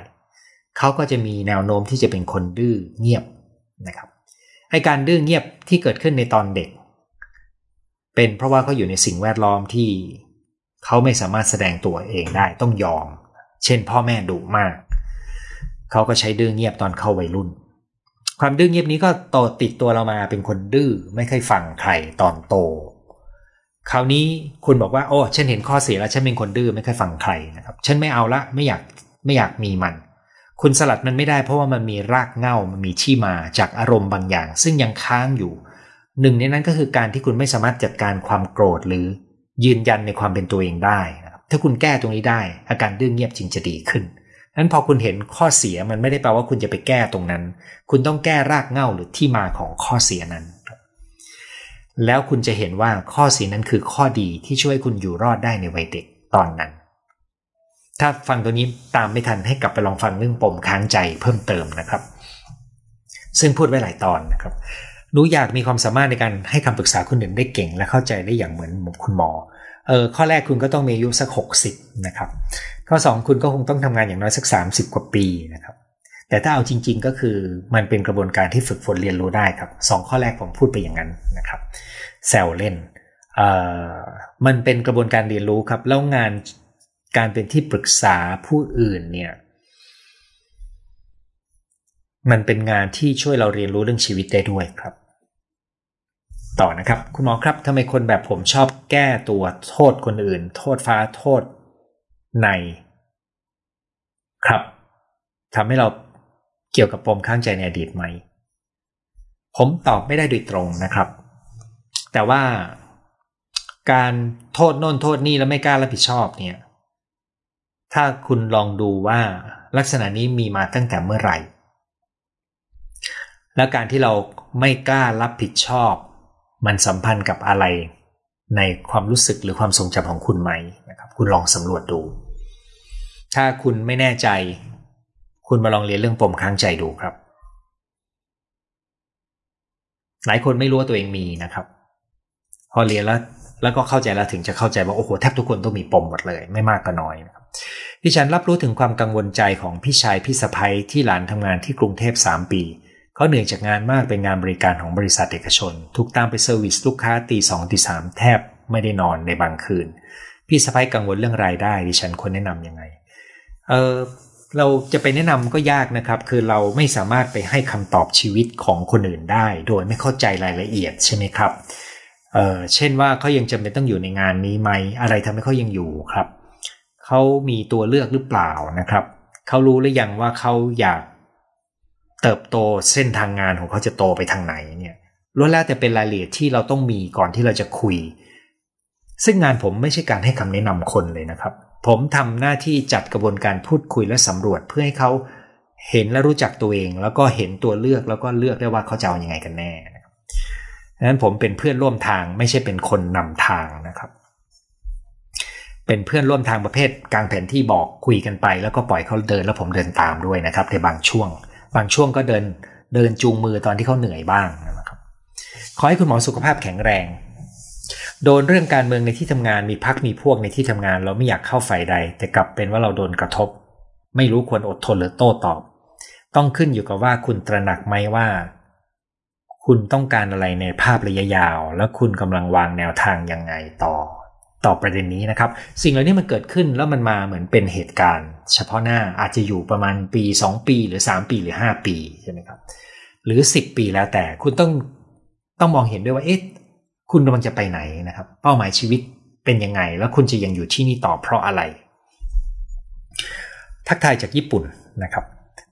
Speaker 1: เขาก็จะมีแนวโน้มที่จะเป็นคนดื้อเงียบนะครับไอการดื้อเงียบที่เกิดขึ้นในตอนเด็ก เป็นเพราะว่าเขาอยู่ในสิ่งแวดล้อมที่ เขาไม่สามารถแสดงตัวเองได้ต้องยอม เช่น พ่อแม่ดุมาก เขาก็ใช้ดื้อเงียบตอนเข้าวัยรุ่น ความดื้อเงียบนี้ก็โตติดตัวเรามาเป็นคนดื้อไม่เคยฟังใครตอนโต คราวนี้คุณบอกว่าโอ้ฉันเห็นข้อเสียแล้วฉันเป็นคนดื้อไม่เคยฟังใครนะครับฉันไม่เอาละไม่อยากไม่อยากมีมัน คุณสลัดมันไม่ได้เพราะว่ามันมีรากเหง้ามันมีที่มาจากอารมณ์บางอย่าง ซึ่งยังค้างอยู่หนึ่งในนั้นก็คือการที่คุณไม่สามารถจัดการความโกรธหรือ ยืนยันในความเป็นตัวเองได้นะครับถ้าคุณแก้ตรงนี้ได้ อาการดื้อเงียบจริงจะดีขึ้นนั้นพอคุณเห็นข้อเสียมันไม่ได้แปลว่าคุณจะไปแก้ตรงนั้น คุณต้องแก้รากเหง้าหรือที่มาของข้อเสียนั้น แล้วคุณจะเห็นว่าข้อเสียนั้นคือข้อดีที่ช่วยคุณอยู่รอดได้ในวัยเด็กตอนนั้น ถ้าฟังตัวนี้ตามไม่ทันให้กลับไปลองฟังเรื่องปมค้างใจเพิ่มเติมนะครับ ซึ่งพูดไว้หลายตอนนะครับ รู้อยากมีความสามารถในการให้คำปรึกษาคนอื่นได้เก่ง และเข้าใจได้อย่างเหมือนคุณหมอเออข้อแรกคุณก็ต้องมีอายุสัก 60 นะครับ ข้อ 2 คุณก็คงต้องทำงานอย่างน้อยสัก 30 กว่าปีนะครับ แต่ถ้าเอาจริง ๆ ก็คือมันเป็นกระบวนการที่ฝึกฝนเรียนรู้ได้ครับสองข้อแรกผมพูดไปอย่างนั้นนะครับแซวเล่นเอ่อมันเป็นกระบวนการเรียนรู้ครับ แล้วงานการเป็นที่ปรึกษาผู้อื่นเนี่ยมันเป็นงานที่ช่วยเราเรียนรู้เรื่องชีวิตได้ด้วยครับ ต่อนะครับ คุณหมอครับทำไมคนแบบผมชอบแก้ตัวโทษคนอื่น โทษฟ้าโทษใน ครับทำให้เราเกี่ยวกับปมข้างใจในอดีตไหม ผมตอบไม่ได้โดยตรงนะครับ แต่ว่าการโทษโน่นโทษนี่แล้วไม่กล้ารับผิดชอบเนี่ย ถ้าคุณลองดูว่าลักษณะนี้มีมาตั้งแต่เมื่อไหร่ และการที่เราไม่กล้ารับผิดชอบ มันสัมพันธ์กับอะไรในความรู้สึกหรือความทรงจำของคุณไหมนะครับ คุณลองสำรวจดู ถ้าคุณไม่แน่ใจ คุณมาลองเรียนเรื่องปมค้างใจดูครับ หลายคนไม่รู้ว่าตัวเองมีนะครับ พอเรียนแล้วแล้วก็เข้าใจแล้วถึงจะเข้าใจว่าโอ้โหแทบทุกคนต้องมีปมหมดเลย ไม่มากก็น้อยนะครับดิฉันรับรู้ถึงความกังวลใจของพี่ชายพี่สะพ้ยที่หลานทำงานที่กรุงเทพ3ปี เขาเหนื่อยจากงานมากเป็นงานบริการของบริษัทเอกชนทุกตามไปเซอร์วิสลูกค้าตีสองตีสามแทบไม่ได้นอนในบางคืน พี่สะพ้ายกังวลเรื่องรายได้ดิฉันควรแนะนำยังไง เออเราจะไปแนะนำก็ยากนะครับ คือเราไม่สามารถไปให้คำตอบชีวิตของคนอื่นได้ โดยไม่เข้าใจรายละเอียดใช่ไหมครับเออเช่นว่าเขายังจำเป็นต้องอยู่ในงานนี้ไหม อะไรทำให้เขายังอยู่ครับ เขามีตัวเลือกหรือเปล่านะครับ เขารู้หรือยังว่าเขาอยาก เติบโตเส้นทางงานของเขาจะโตไปทางไหนเนี่ยล้วนแล้วแต่เป็นรายละเอียดที่เราต้องมีก่อนที่เราจะคุย ซึ่งงานผมไม่ใช่การให้คำแนะนำคนเลยนะครับ ผมทำหน้าที่จัดกระบวนการพูดคุยและสำรวจเพื่อให้เขาเห็นและรู้จักตัวเอง แล้วก็เห็นตัวเลือกแล้วก็เลือกได้ว่าเขาจะเอาอยัางไงกันแน่นะครับดังนั้นผมเป็นเพื่อนร่วมทางไม่ใช่เป็นคนนำทางนะครับ เป็นเพื่อนร่วมทางประเภทกลางแผนที่บอกคุยกันไป แล้วก็ปล่อยเขาเดินแล้วผมเดินตามด้วยนะครับในบางช่วง บางช่วงก็เดินเดินจูงมือตอนที่เขาเหนื่อยบ้างนะครับขอให้คุณหมอสุขภาพแข็งแรง โดนเรื่องการเมืองในที่ทำงานมีพักมีพวกในที่ทำงาน เราไม่อยากเข้าฝ่ายใด แต่กลับเป็นว่าเราโดนกระทบ ไม่รู้ควรอดทนหรือโต้ตอบ ต้องขึ้นอยู่กับว่าคุณตระหนักไหมว่า คุณต้องการอะไรในภาพระยะยาว และคุณกำลังวางแนวทางยังไงต่อ ตอประเด็นนี้นะครับ สิ่งเหล่านี้มันเกิดขึ้นแล้วมันมาเหมือนเป็นเหตุการณ์ เฉพาะหน้าอาจจะอยู่ประมาณปี 2 ปีหรือ 3 ปีหรือ 5 ปีใช่ไหมครับ หรือ 10 ปีแล้วแต่คุณต้องต้องมองเห็นด้วยว่าเอ๊ะคุณกำลังจะไปไหนนะครับ เป้าหมายชีวิตเป็นยังไง แล้วคุณจะยังอยู่ที่นี่ต่อเพราะอะไร ทักทายจากญี่ปุ่นนะครับ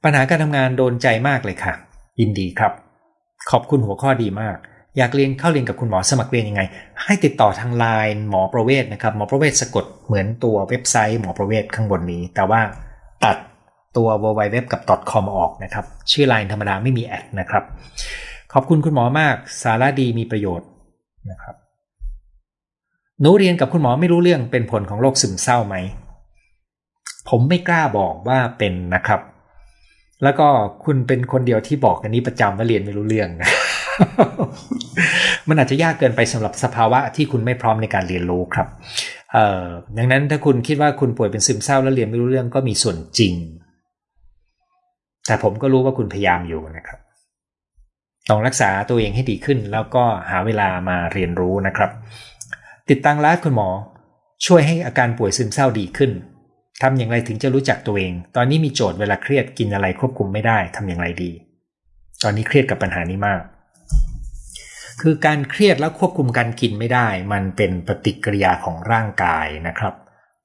Speaker 1: ปัญหาการทำงานโดนใจมากเลยค่ะ ยินดีครับ ขอบคุณหัวข้อดีมาก อยากเรียนเข้าเรียนกับคุณหมอสมัครเรียนยังไง ให้ติดต่อทางไลน์หมอประเวศนะครับหมอประเวศสะกดเหมือนตัวเว็บไซต์หมอประเวศข้างบนนี้ แต่ว่าตัดตัว www กับ .com ออกนะครับ ชื่อไลน์ธรรมดาไม่มีแอดนะครับ ขอบคุณคุณหมอมากสาระดีมีประโยชน์นะครับหนูเรียนกับคุณหมอไม่รู้เรื่องเป็นผลของโรคซึมเศร้าไหม ผมไม่กล้าบอกว่าเป็นนะครับ แล้วก็คุณเป็นคนเดียวที่บอกกันนี้ประจำว่าเรียนไม่รู้เรื่องนะ มันอาจจะยากเกินไปสำหรับสภาวะที่คุณไม่พร้อมในการเรียนรู้ครับเอ่อดังนั้นถ้าคุณคิดว่าคุณป่วยเป็นซึมเศร้าแล้วเรียนไม่รู้เรื่องก็มีส่วนจริง แต่ผมก็รู้ว่าคุณพยายามอยู่นะครับต้องรักษาตัวเองให้ดีขึ้น แล้วก็หาเวลามาเรียนรู้นะครับ ติดตั้งไลฟ์คุณหมอ ช่วยให้อาการป่วยซึมเศร้าดีขึ้นทำอย่างไรถึงจะรู้จักตัวเอง ตอนนี้มีโจทย์เวลาเครียดกินอะไรควบคุมไม่ได้ทำอย่างไรดี ตอนนี้เครียดกับปัญหานี้มาก คือการเครียดแล้วควบคุมการกินไม่ได้ มันเป็นปฏิกิริยาของร่างกายนะครับ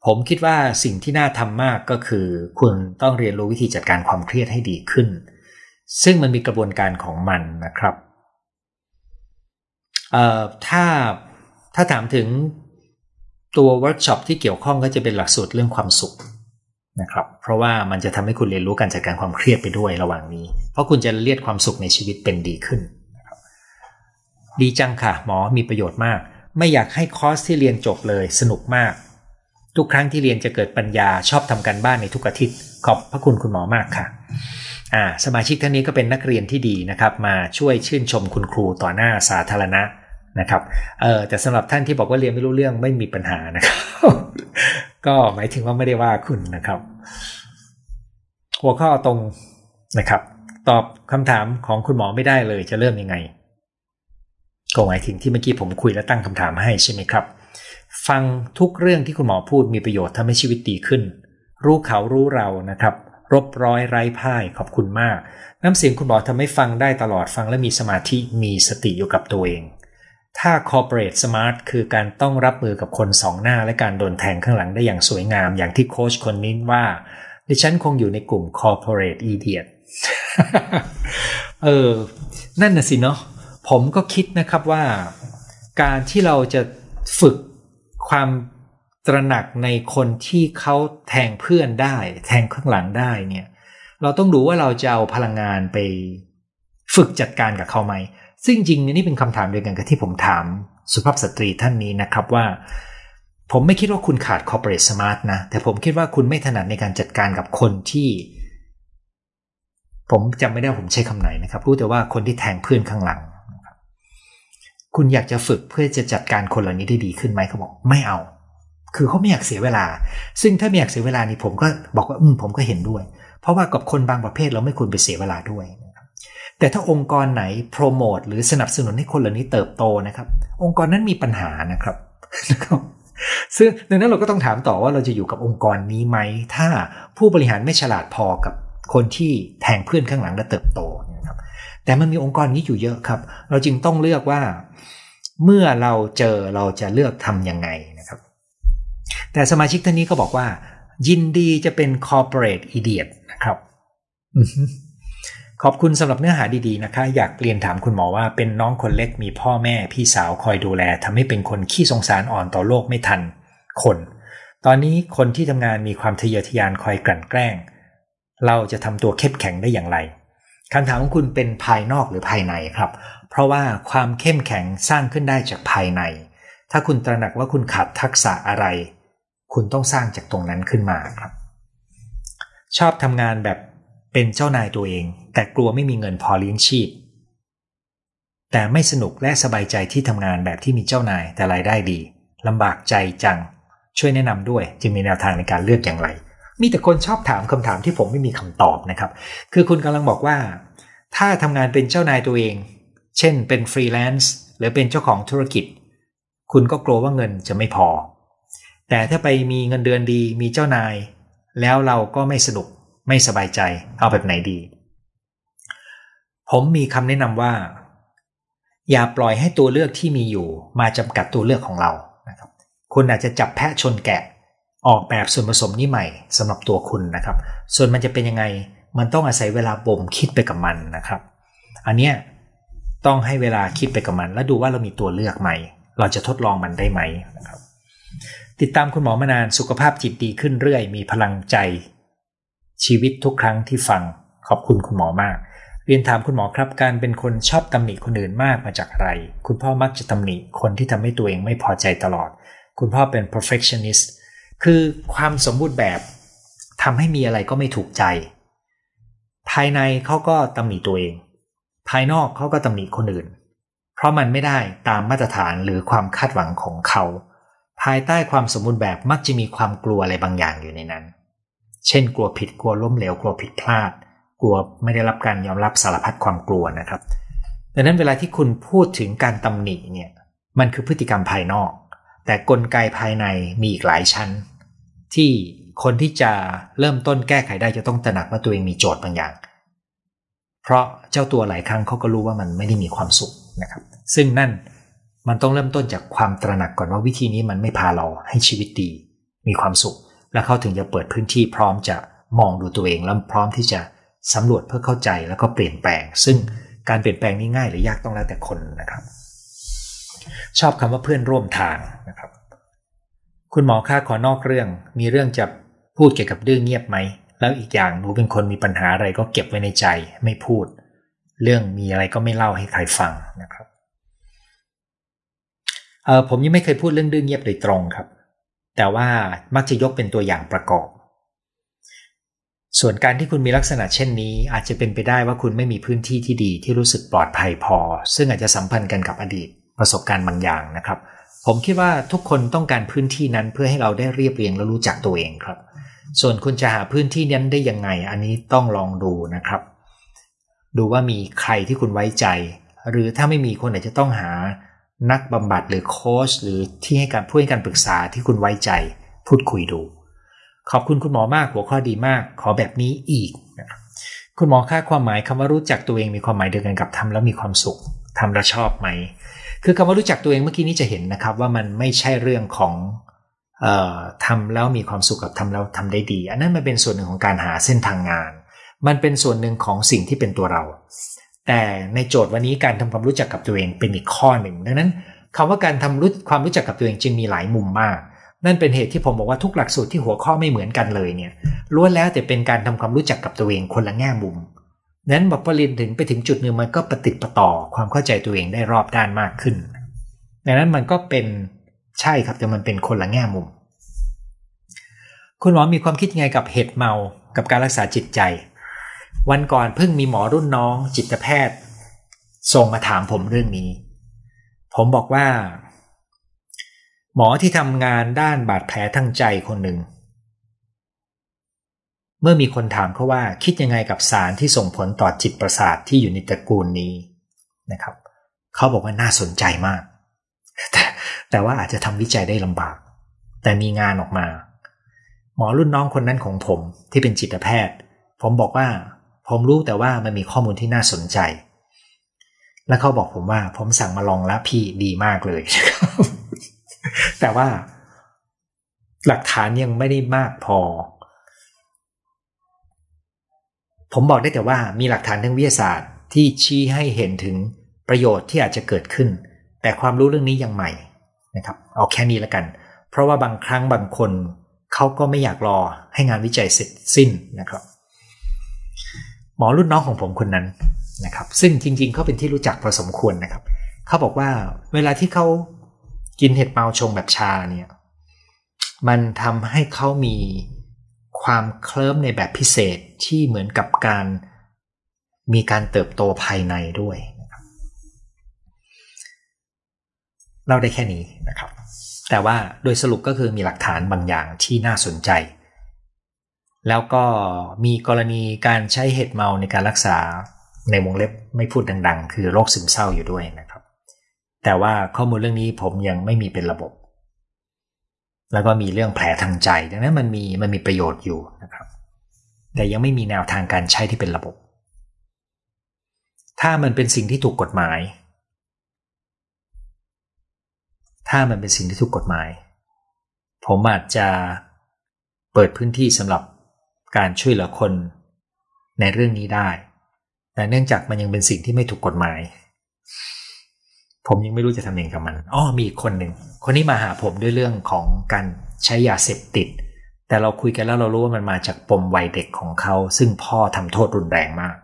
Speaker 1: ผมคิดว่าสิ่งที่น่าทำมากก็คือ คุณต้องเรียนรู้วิธีจัดการความเครียดให้ดีขึ้น ซึ่งมันมีกระบวนการของมันนะครับเอ่อถ้าถ้าถามถึงตัวเวิร์กช็อปที่เกี่ยวข้องก็จะเป็นหลักสูตรเรื่องความสุขนะครับ เพราะว่ามันจะทำให้คุณเรียนรู้การจัดการความเครียดไปด้วยระหว่างนี้ เพราะคุณจะเรียกความสุขในชีวิตเป็นดีขึ้น ดีจังค่ะ หมอมีประโยชน์มาก ไม่อยากให้คอร์สที่เรียนจบเลยสนุกมาก ทุกครั้งที่เรียนจะเกิดปัญญาชอบทำการบ้านในทุกอาทิตย์ ขอบพระคุณคุณหมอมากค่ะอ่าสมาชิกท่านนี้ก็เป็นนักเรียนที่ดีนะครับ มาช่วยชื่นชมคุณครูต่อหน้าสาธารณะนะครับเออแต่สำหรับท่านที่บอกว่าเรียนไม่รู้เรื่องไม่มีปัญหานะครับ ก็หมายถึงว่าไม่ได้ว่าคุณนะครับ หัวข้อตรงนะครับ ตอบคำถามของคุณหมอไม่ได้เลยจะเริ่มยังไง ก็หมายถึงที่เมื่อกี้ผมคุยและตั้งคำถามให้ใช่ไหมครับ ฟังทุกเรื่องที่คุณหมอพูดมีประโยชน์ทำให้ชีวิตดีขึ้น รู้เขารู้เรานะครับ รบร้อยไร้พ่ายขอบคุณมาก น้ำเสียงคุณหมอทำให้ฟังได้ตลอดฟังและมีสมาธิมีสติอยู่กับตัวเอง ถ้า corporate smart คือการต้องรับมือกับคนสองหน้าและการโดนแทงข้างหลังได้อย่างสวยงาม อย่างที่โค้ชคนนี้ว่าดิฉันคงอยู่ในกลุ่ม corporate idiot เออ นั่นน่ะสิเนาะ ผมก็คิดนะครับว่าการที่เราจะฝึกความตระหนักในคนที่เขาแทงเพื่อนได้ แทงข้างหลังได้เนี่ย เราต้องดูว่าเราจะเอาพลังงานไปฝึกจัดการกับเขาไหม ซึ่งจริงนี่เป็นคำถามเดียวกันกับที่ผมถามสุภาพสตรีท่านนี้นะครับว่า ผมไม่คิดว่าคุณขาด corporate smart นะ แต่ผมคิดว่าคุณไม่ถนัดในการจัดการกับคนที่ ผมจำไม่ได้ผมใช้คำไหนนะครับ รู้แต่ว่าคนที่แทงเพื่อนข้างหลัง คุณอยากจะฝึกเพื่อจะจัดการคนเหล่านี้ได้ดีขึ้นไหมเขาบอกไม่เอา คือเขาไม่อยากเสียเวลา ซึ่งถ้าไม่อยากเสียเวลานี่ผมก็บอกว่าอืมผมก็เห็นด้วย เพราะว่ากับคนบางประเภทเราไม่ควรไปเสียเวลาด้วยแต่ถ้าองค์กรไหนโปรโมทหรือสนับสนุนให้คนเหล่านี้เติบโตนะครับ องค์กรนั้นมีปัญหานะครับซึ่งดังนั้นเราก็ต้องถามต่อว่าเราจะอยู่กับองค์กรนี้ไหม ถ้าผู้บริหารไม่ฉลาดพอกับคนที่แทงเพื่อนข้างหลังและเติบโตนะครับ แต่มันมีองค์กรนี้อยู่เยอะครับ เราจึงต้องเลือกว่าเมื่อเราเจอเราจะเลือกทำยังไงนะครับ แต่สมาชิกท่านนี้ก็บอกว่า ยินดีจะเป็น corporate idiot นะครับขอบคุณสำหรับเนื้อหาดีๆนะคะ อยากเรียนถามคุณหมอว่าเป็นน้องคนเล็กมีพ่อแม่พี่สาวคอยดูแลทำให้เป็นคนขี้สงสารอ่อนต่อโลกไม่ทัน คน ตอนนี้คนที่ทำงานมีความทะเยอทะยานคอยกลั่นแกล้ง เราจะทำตัวเข้มแข็งได้อย่างไร คำถามของคุณเป็นภายนอกหรือภายในครับ เพราะว่าความเข้มแข็งสร้างขึ้นได้จากภายใน ถ้าคุณตระหนักว่าคุณขาดทักษะอะไร คุณต้องสร้างจากตรงนั้นขึ้นมาครับ ชอบทำงานแบบเป็นเจ้านายตัวเอง แต่กลัวไม่มีเงินพอเลี้ยงชีพ แต่ไม่สนุกและสบายใจที่ทำงานแบบที่มีเจ้านายแต่รายได้ดีลำบากใจจัง ช่วยแนะนำด้วย จึงมีแนวทางในการเลือกอย่างไร มีแต่คนชอบถามคำถามที่ผมไม่มีคำตอบนะครับ คือคุณกำลังบอกว่า ถ้าทำงานเป็นเจ้านายตัวเอง เช่นเป็นฟรีแลนซ์หรือเป็นเจ้าของธุรกิจ คุณก็กลัวว่าเงินจะไม่พอ แต่ถ้าไปมีเงินเดือนดีมีเจ้านาย แล้วเราก็ไม่สนุกไม่สบายใจเอาแบบไหนดี ผมมีคำแนะนำว่า อย่าปล่อยให้ตัวเลือกที่มีอยู่ มาจำกัดตัวเลือกของเรานะครับคุณอาจจะจับแพะชนแกะ ออกแบบส่วนผสมนี้ใหม่สำหรับตัวคุณนะครับ ส่วนมันจะเป็นยังไง มันต้องอาศัยเวลาบ่มคิดไปกับมันนะครับ อันเนี้ยต้องให้เวลาคิดไปกับมัน แล้วดูว่าเรามีตัวเลือกไหม เราจะทดลองมันได้ไหมนะครับ ติดตามคุณหมอมานานสุขภาพจิตดีขึ้นเรื่อย มีพลังใจ ชีวิตทุกครั้งที่ฟังขอบคุณคุณหมอมาก เรียนถามคุณหมอครับ การเป็นคนชอบตำหนิคนอื่นมากมาจากอะไร คุณพ่อมักจะตำหนิคนที่ทำให้ตัวเองไม่พอใจตลอด คุณพ่อเป็น perfectionist คือความสมบูรณ์แบบทำให้มีอะไรก็ไม่ถูกใจ ภายในเขาก็ตำหนิตัวเอง ภายนอกเขาก็ตำหนิคนอื่น เพราะมันไม่ได้ตามมาตรฐานหรือความคาดหวังของเขา ภายใต้ความสมบูรณ์แบบมักจะมีความกลัวอะไรบางอย่างอยู่ในนั้น เช่น กลัวผิดกลัวล้มเหลวกลัวผิดพลาด กลัวไม่ได้รับการยอมรับสารพัดความกลัวนะครับดังนั้นเวลาที่คุณพูดถึงการตำหนิเนี่ยมันคือพฤติกรรมภายนอก แต่กลไกภายในมีอีกหลายชั้น ที่คนที่จะเริ่มต้นแก้ไขได้จะต้องตระหนักว่าตัวเองมีโจทย์บางอย่าง เพราะเจ้าตัวหลายครั้งเขาก็รู้ว่ามันไม่ได้มีความสุขนะครับ ซึ่งนั่นมันต้องเริ่มต้นจากความตระหนักก่อนว่าวิธีนี้มันไม่พาเราให้ชีวิตดี มีความสุข แล้วเขาถึงจะเปิดพื้นที่พร้อมจะมองดูตัวเองแล้วพร้อมที่จะสำรวจเพื่อเข้าใจแล้วก็เปลี่ยนแปลง ซึ่งการเปลี่ยนแปลงนี้ง่ายหรือยากต้องแล้วแต่คนนะครับ ชอบคำว่าเพื่อนร่วมทางนะครับ คุณหมอค่าขอนอกเรื่อง มีเรื่องจะพูดเกี่ยวกับเรื่องเงียบไหม แล้วอีกอย่างหนูเป็นคนมีปัญหาอะไรก็เก็บไว้ในใจ ไม่พูด เรื่องมีอะไรก็ไม่เล่าให้ใครฟังนะครับเออผมยังไม่เคยพูดเรื่องดื้อเงียบโดยตรงครับ แต่ว่ามักจะยกเป็นตัวอย่างประกอบ ส่วนการที่คุณมีลักษณะเช่นนี้ อาจจะเป็นไปได้ว่าคุณไม่มีพื้นที่ที่ดีที่รู้สึกปลอดภัยพอ ซึ่งอาจจะสัมพันธ์กันกับอดีตประสบการณ์บางอย่างนะครับ ผมคิดว่าทุกคนต้องการพื้นที่นั้นเพื่อให้เราได้เรียบเรียงและรู้จักตัวเองครับ ส่วนคุณจะหาพื้นที่นั้นได้ยังไง อันนี้ต้องลองดูนะครับ ดูว่ามีใครที่คุณไว้ใจ หรือถ้าไม่มีคนอาจจะต้องหานักบำบัดหรือโค้ชหรือที่ให้การพูดให้การปรึกษาที่คุณไว้ใจ พูดคุยดู ขอบคุณคุณหมอมากหัวข้อดีมาก ขอแบบนี้อีกนะครับคุณหมอค่าความหมายคำว่ารู้จักตัวเองมีความหมายเดียวกันกับทำแล้วมีความสุขทำแล้วชอบไหม คือคำว่ารู้จักตัวเองเมื่อกี้นี้จะเห็นนะครับ ว่ามันไม่ใช่เรื่องของออทำแล้วมีความสุขกับทำแล้วทำได้ดี อันนั้นมันเป็นส่วนหนึ่งของการหาเส้นทางงาน มันเป็นส่วนหนึ่งของสิ่งที่เป็นตัวเรา แต่ในโจทย์วันนี้การทำความรู้จักกับตัวเองเป็นอีกข้อหนึ่งดังนั้นคำว่าการทำรู้ความรู้จักกับตัวเองจึงมีหลายมุมมาก นั่นเป็นเหตุที่ผมบอกว่าทุกหลักสูตรที่หัวข้อไม่เหมือนกันเลยเนี่ยล้วนแล้วแต่เป็นการทำความรู้จักกับตัวเองคนละแง่มุม นั้นบอกว่าเรียนถึงไปถึงจุดหนึ่งมันก็ปฏิติประต่อความเข้าใจตัวเองได้รอบด้านมากขึ้น ดังนั้นมันก็เป็นใช่ครับแต่มันเป็นคนละแง่มุม คุณหมอมีความคิดยังไงกับเห็ดเมากับการรักษาจิตใจ วันก่อนเพิ่งมีหมอรุ่นน้องจิตแพทย์ส่งมาถามผมเรื่องนี้ ผมบอกว่า หมอที่ทำงานด้านบาดแผลทางใจคนหนึ่ง เมื่อมีคนถามเขาว่าคิดยังไงกับสารที่ส่งผลต่อจิตประสาทที่อยู่ในตระกูลนี้นะครับเขาบอกว่าน่าสนใจมาก แต่แต่ว่าอาจจะทำวิจัยได้ลำบาก แต่มีงานออกมา หมอรุ่นน้องคนนั้นของผมที่เป็นจิตแพทย์ ผมบอกว่า ผมรู้แต่ว่ามันมีข้อมูลที่น่าสนใจ แล้วเขาบอกผมว่า ผมสั่งมาลองแล้วพี่ดีมากเลยแต่ว่า หลักฐานยังไม่ได้มากพอ ผมบอกได้แต่ว่ามีหลักฐานทางวิทยาศาสตร์ที่ชี้ให้เห็นถึงประโยชน์ที่อาจจะเกิดขึ้น แต่ความรู้เรื่องนี้ยังใหม่นะครับ เอาแค่นี้แล้วกัน เพราะว่าบางครั้งบางคนเขาก็ไม่อยากรอให้งานวิจัยเสร็จสิ้นนะครับ หมอรุ่นน้องของผมคนนั้นนะครับ ซึ่งจริง ๆเขาเป็นที่รู้จักพอสมควรนะครับเขาบอกว่าเวลาที่เขากินเห็ดเมาชงแบบชาเนี่ย มันทำให้เขามี ความเคลิ้มในแบบพิเศษที่เหมือนกับการมีการเติบโตภายในด้วยนะครับเราได้แค่นี้นะครับ แต่ว่าโดยสรุปก็คือมีหลักฐานบางอย่างที่น่าสนใจ แล้วก็มีกรณีการใช้เห็ดเมาในการรักษาในวงเล็บไม่พูดดัง ๆ คือโรคซึมเศร้าอยู่ด้วยนะครับ แต่ว่าข้อมูลเรื่องนี้ผมยังไม่มีเป็นระบบ แล้วก็มีเรื่องแผลทางใจ ดังนั้นมันมีมันมีประโยชน์อยู่นะครับ แต่ยังไม่มีแนวทางการใช้ที่เป็นระบบ ถ้ามันเป็นสิ่งที่ถูกกฎหมาย ถ้ามันเป็นสิ่งที่ถูกกฎหมาย ผมอาจจะเปิดพื้นที่สำหรับการช่วยเหลือคนในเรื่องนี้ได้ แต่เนื่องจากมันยังเป็นสิ่งที่ไม่ถูกกฎหมาย ผมยังไม่รู้จะทำเองกับมันอ๋อมีคนหนึ่งคนนี้มาหาผมด้วยเรื่องของการใช้ยาเสพติด แต่เราคุยกันแล้วเรารู้ว่ามันมาจากปมวัยเด็กของเขา ซึ่งพ่อทำโทษรุนแรงมาก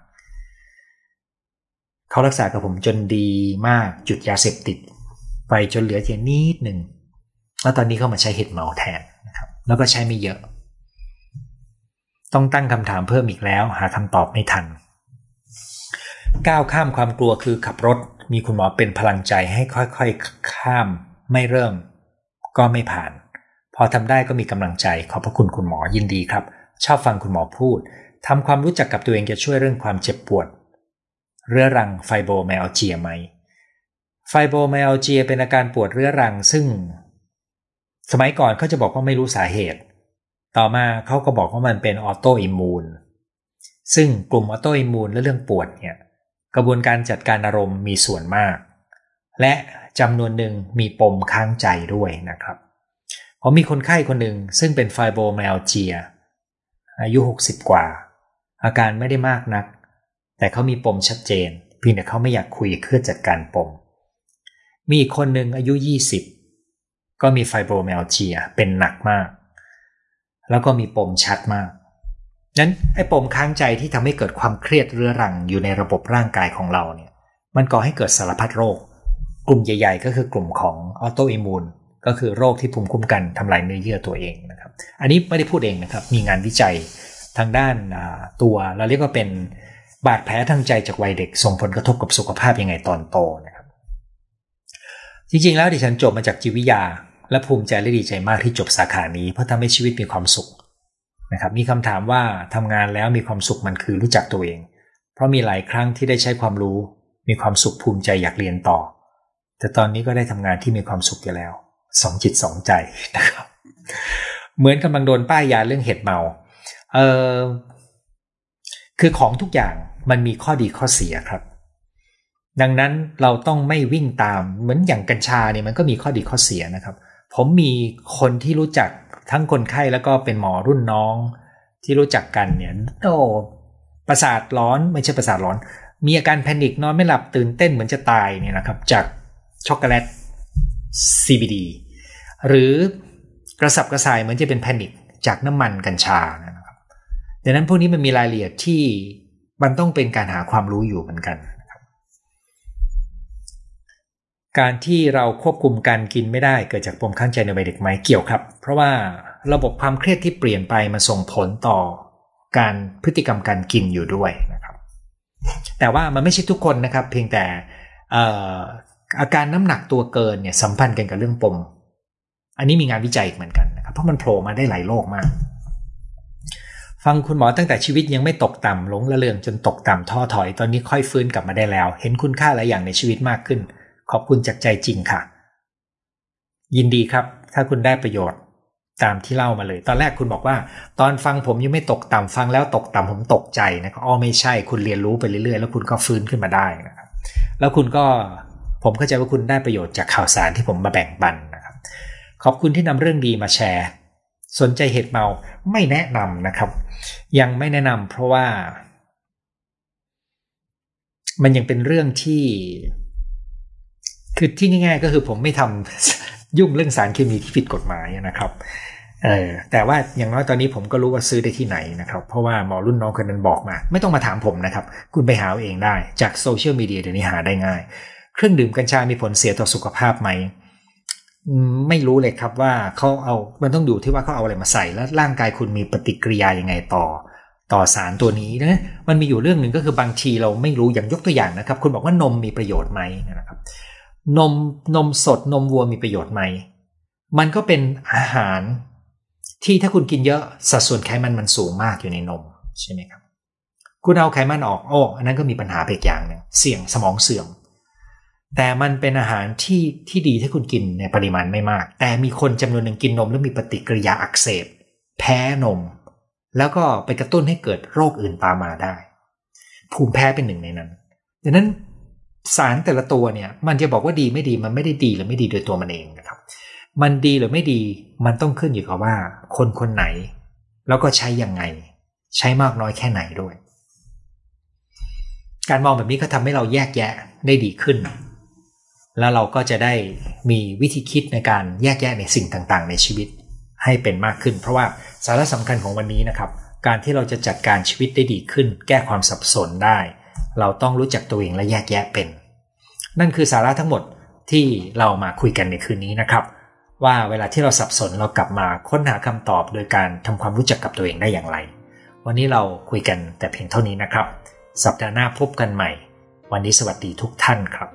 Speaker 1: เขารักษากับผมจนดีมากจุดยาเสพติด ไปจนเหลือเพียงนิดหนึ่งแล้วตอนนี้เขามาใช้เห็ดเมาแทนนะครับ แล้วก็ใช้ไม่เยอะ ต้องตั้งคำถามเพิ่มอีกแล้ว หาคำตอบไม่ทันก้าวข้ามความกลัวคือขับรถ มีคุณหมอเป็นพลังใจให้ค่อยๆ ข้ามไม่เริ่ม ก็ไม่ผ่าน พอทำได้ก็มีกำลังใจขอบพระคุณคุณหมอยินดีครับ ชอบฟังคุณหมอพูดทำความรู้จักกับตัวเองจะช่วยเรื่องความเจ็บปวด เรื้อรังไฟโบไมอัลเจียไหม ไฟโบไมอัลเจียเป็นอาการปวดเรื้อรังซึ่ง สมัยก่อนเขาจะบอกว่าไม่รู้สาเหตุ ต่อมาเขาก็บอกว่ามันเป็นออโตอิมูนซึ่งกลุ่ม autoimmune และเรื่องปวดเนี่ย กระบวนการจัดการอารมณ์มีส่วนมาก และจำนวนหนึ่งมีปมค้างใจด้วยนะครับผมมีคนไข้คนหนึ่งซึ่งเป็น fibromyalgia อายุ 60 กว่า อาการไม่ได้มากนัก แต่เขามีปมชัดเจนเพียงแต่เขาไม่อยากคุยเพื่อจัดการปม มีอีกคนหนึ่งอายุ 20 ก็มี fibromyalgia เป็นหนักมาก แล้วก็มีปมชัดมาก นั้นไอ้ปมค้างใจที่ทำให้เกิดความเครียดเรื้อรังอยู่ในระบบร่างกายของเราเนี่ย มันก่อให้เกิดสารพัดโรค กลุ่มใหญ่ ๆ ก็คือกลุ่มของออโตอิมูนก็คือโรคที่ภูมิคุ้มกันทำลายเนื้อเยื่อตัวเองนะครับ อันนี้ไม่ได้พูดเองนะครับ มีงานวิจัยทางด้านตัวเราเรียกว่าเป็นบาดแผลทางใจจากวัยเด็กส่งผลกระทบกับสุขภาพยังไงตอนโตนะครับ จริงๆ แล้วดิฉันจบมาจากจิตวิทยา และภูมิใจและดีใจมากที่จบสาขานี้เพราะทำให้ชีวิตมีความสุข นะครับมีคำถามว่าทำงานแล้วมีความสุขมันคือรู้จักตัวเอง เพราะมีหลายครั้งที่ได้ใช้ความรู้ มีความสุขภูมิใจอยากเรียนต่อ แต่ตอนนี้ก็ได้ทำงานที่มีความสุขอยู่แล้วสองจิตสองใจนะครับเหมือนกำลังโดนป้ายยาเรื่องเห็ดเมาเออคือของทุกอย่างมันมีข้อดีข้อเสียครับ ดังนั้นเราต้องไม่วิ่งตามเหมือนอย่างกัญชาเนี่ยมันก็มีข้อดีข้อเสียนะครับ ผมมีคนที่รู้จัก ทั้งคนไข้แล้วก็เป็นหมอรุ่นน้องที่รู้จักกันเนี่ยโอ้ประสาทร้อนไม่ใช่ประสาทร้อน มีอาการแพนิคนอนไม่หลับตื่นเต้นเหมือนจะตายเนี่ยนะครับ จากช็อกโกแลต CBD หรือกระสับกระส่ายเหมือนจะเป็นแพนิคจากน้ำมันกัญชานะครับดังนั้นพวกนี้มันมีรายละเอียดที่มันต้องเป็นการหาความรู้อยู่เหมือนกัน การที่เราควบคุมการกินไม่ได้เกิดจากปมข้างใจในวัยเด็กไหมเกี่ยวครับ เพราะว่าระบบความเครียดที่เปลี่ยนไปมาส่งผลต่อการพฤติกรรมการกินอยู่ด้วยนะครับ แต่ว่ามันไม่ใช่ทุกคนนะครับ เพียงแต่อาการน้ำหนักตัวเกินเนี่ยสัมพันธ์กันกับเรื่องปม อันนี้มีงานวิจัยเหมือนกันนะครับเพราะมันโผล่มาได้หลายโรคมาก ฟังคุณหมอตั้งแต่ชีวิตยังไม่ตกต่ำหลงละเลืองจนตกต่ำท้อถอย ตอนนี้ค่อยฟื้นกลับมาได้แล้ว เห็นคุณค่าหลายอย่างในชีวิตมากขึ้น ขอบคุณจากใจจริงค่ะ ยินดีครับ ถ้าคุณได้ประโยชน์ตามที่เล่ามาเลย ตอนแรกคุณบอกว่า ตอนฟังผมยังไม่ตกต่ำฟังแล้วตกต่ำผมตกใจนะอ๋อไม่ใช่คุณเรียนรู้ไปเรื่อยๆ แล้วคุณก็ฟื้นขึ้นมาได้นะครับแล้วคุณก็ผมเข้าใจว่าคุณได้ประโยชน์จากข่าวสารที่ผมมาแบ่งปันนะครับ ขอบคุณที่นำเรื่องดีมาแชร์ สนใจเหตุเมาไม่แนะนำนะครับ ยังไม่แนะนำเพราะว่า มันยังเป็นเรื่องที่ คือที่ง่ายๆก็คือผมไม่ทำยุ่งเรื่องสารเคมีที่ผิดกฎหมายนะครับเออแต่ว่าอย่างน้อยตอนนี้ผมก็รู้ว่าซื้อได้ที่ไหนนะครับ เพราะว่าหมอรุ่นน้องคนนั้นบอกมา ไม่ต้องมาถามผมนะครับ คุณไปหาเองได้จากโซเชียลมีเดียเดี๋ยวนี้หาได้ง่าย เครื่องดื่มกัญชามีผลเสียต่อสุขภาพไหมไม่รู้เลยครับว่าเขาเอามันต้องดูที่ว่าเขาเอาอะไรมาใส่แล้วร่างกายคุณมีปฏิกิริยายังไงต่อ ต่อสารตัวนี้นะมันมีอยู่เรื่องหนึ่งก็คือบางทีเราไม่รู้อย่างยกตัวอย่างนะครับ คุณบอกว่านมมีประโยชน์ไหมนะครับ นมนมสดนมวัวมีประโยชน์ไหม มันก็เป็นอาหารที่ถ้าคุณกินเยอะสัดส่วนไขมันมันสูงมากอยู่ในนมใช่ไหมครับ คุณเอาไขมันออกโอ้อันนั้นก็มีปัญหาไปอย่างหนึ่งเสี่ยงสมองเสื่อม แต่มันเป็นอาหารที่ที่ดีถ้าคุณกินในปริมาณไม่มาก แต่มีคนจำนวนหนึ่งกินนมแล้วมีปฏิกิริยาอักเสบ แพ้นม แล้วก็ไปกระตุ้นให้เกิดโรคอื่นตามมาได้ ภูมิแพ้เป็นหนึ่งในนั้นดังนั้น สารแต่ละตัวเนี่ย มันจะบอกว่าดีไม่ดีมันไม่ได้ดีหรือไม่ดีโดยตัวมันเองนะครับ มันดีหรือไม่ดีมันต้องขึ้นอยู่กับว่า คนคนไหน แล้วก็ใช้ยังไง ใช้มากน้อยแค่ไหนด้วย การมองแบบนี้ก็ทำให้เราแยกแยะได้ดีขึ้น แล้วเราก็จะได้มีวิธีคิดในการแยกแยะในสิ่งต่างๆ ในชีวิตให้เป็นมากขึ้น เพราะว่าสาระสำคัญของวันนี้นะครับ การที่เราจะจัดการชีวิตได้ดีขึ้น แก้ความสับสนได้ เราต้องรู้จักตัวเองและแยกแยะเป็น นั่นคือสาระทั้งหมดที่เรามาคุยกันในคืนนี้นะครับ ว่าเวลาที่เราสับสนเรากลับมาค้นหาคำตอบ โดยการทำความรู้จักกับตัวเองได้อย่างไร วันนี้เราคุยกันแต่เพียงเท่านี้นะครับ สัปดาห์หน้าพบกันใหม่ วันนี้สวัสดีทุกท่านครับ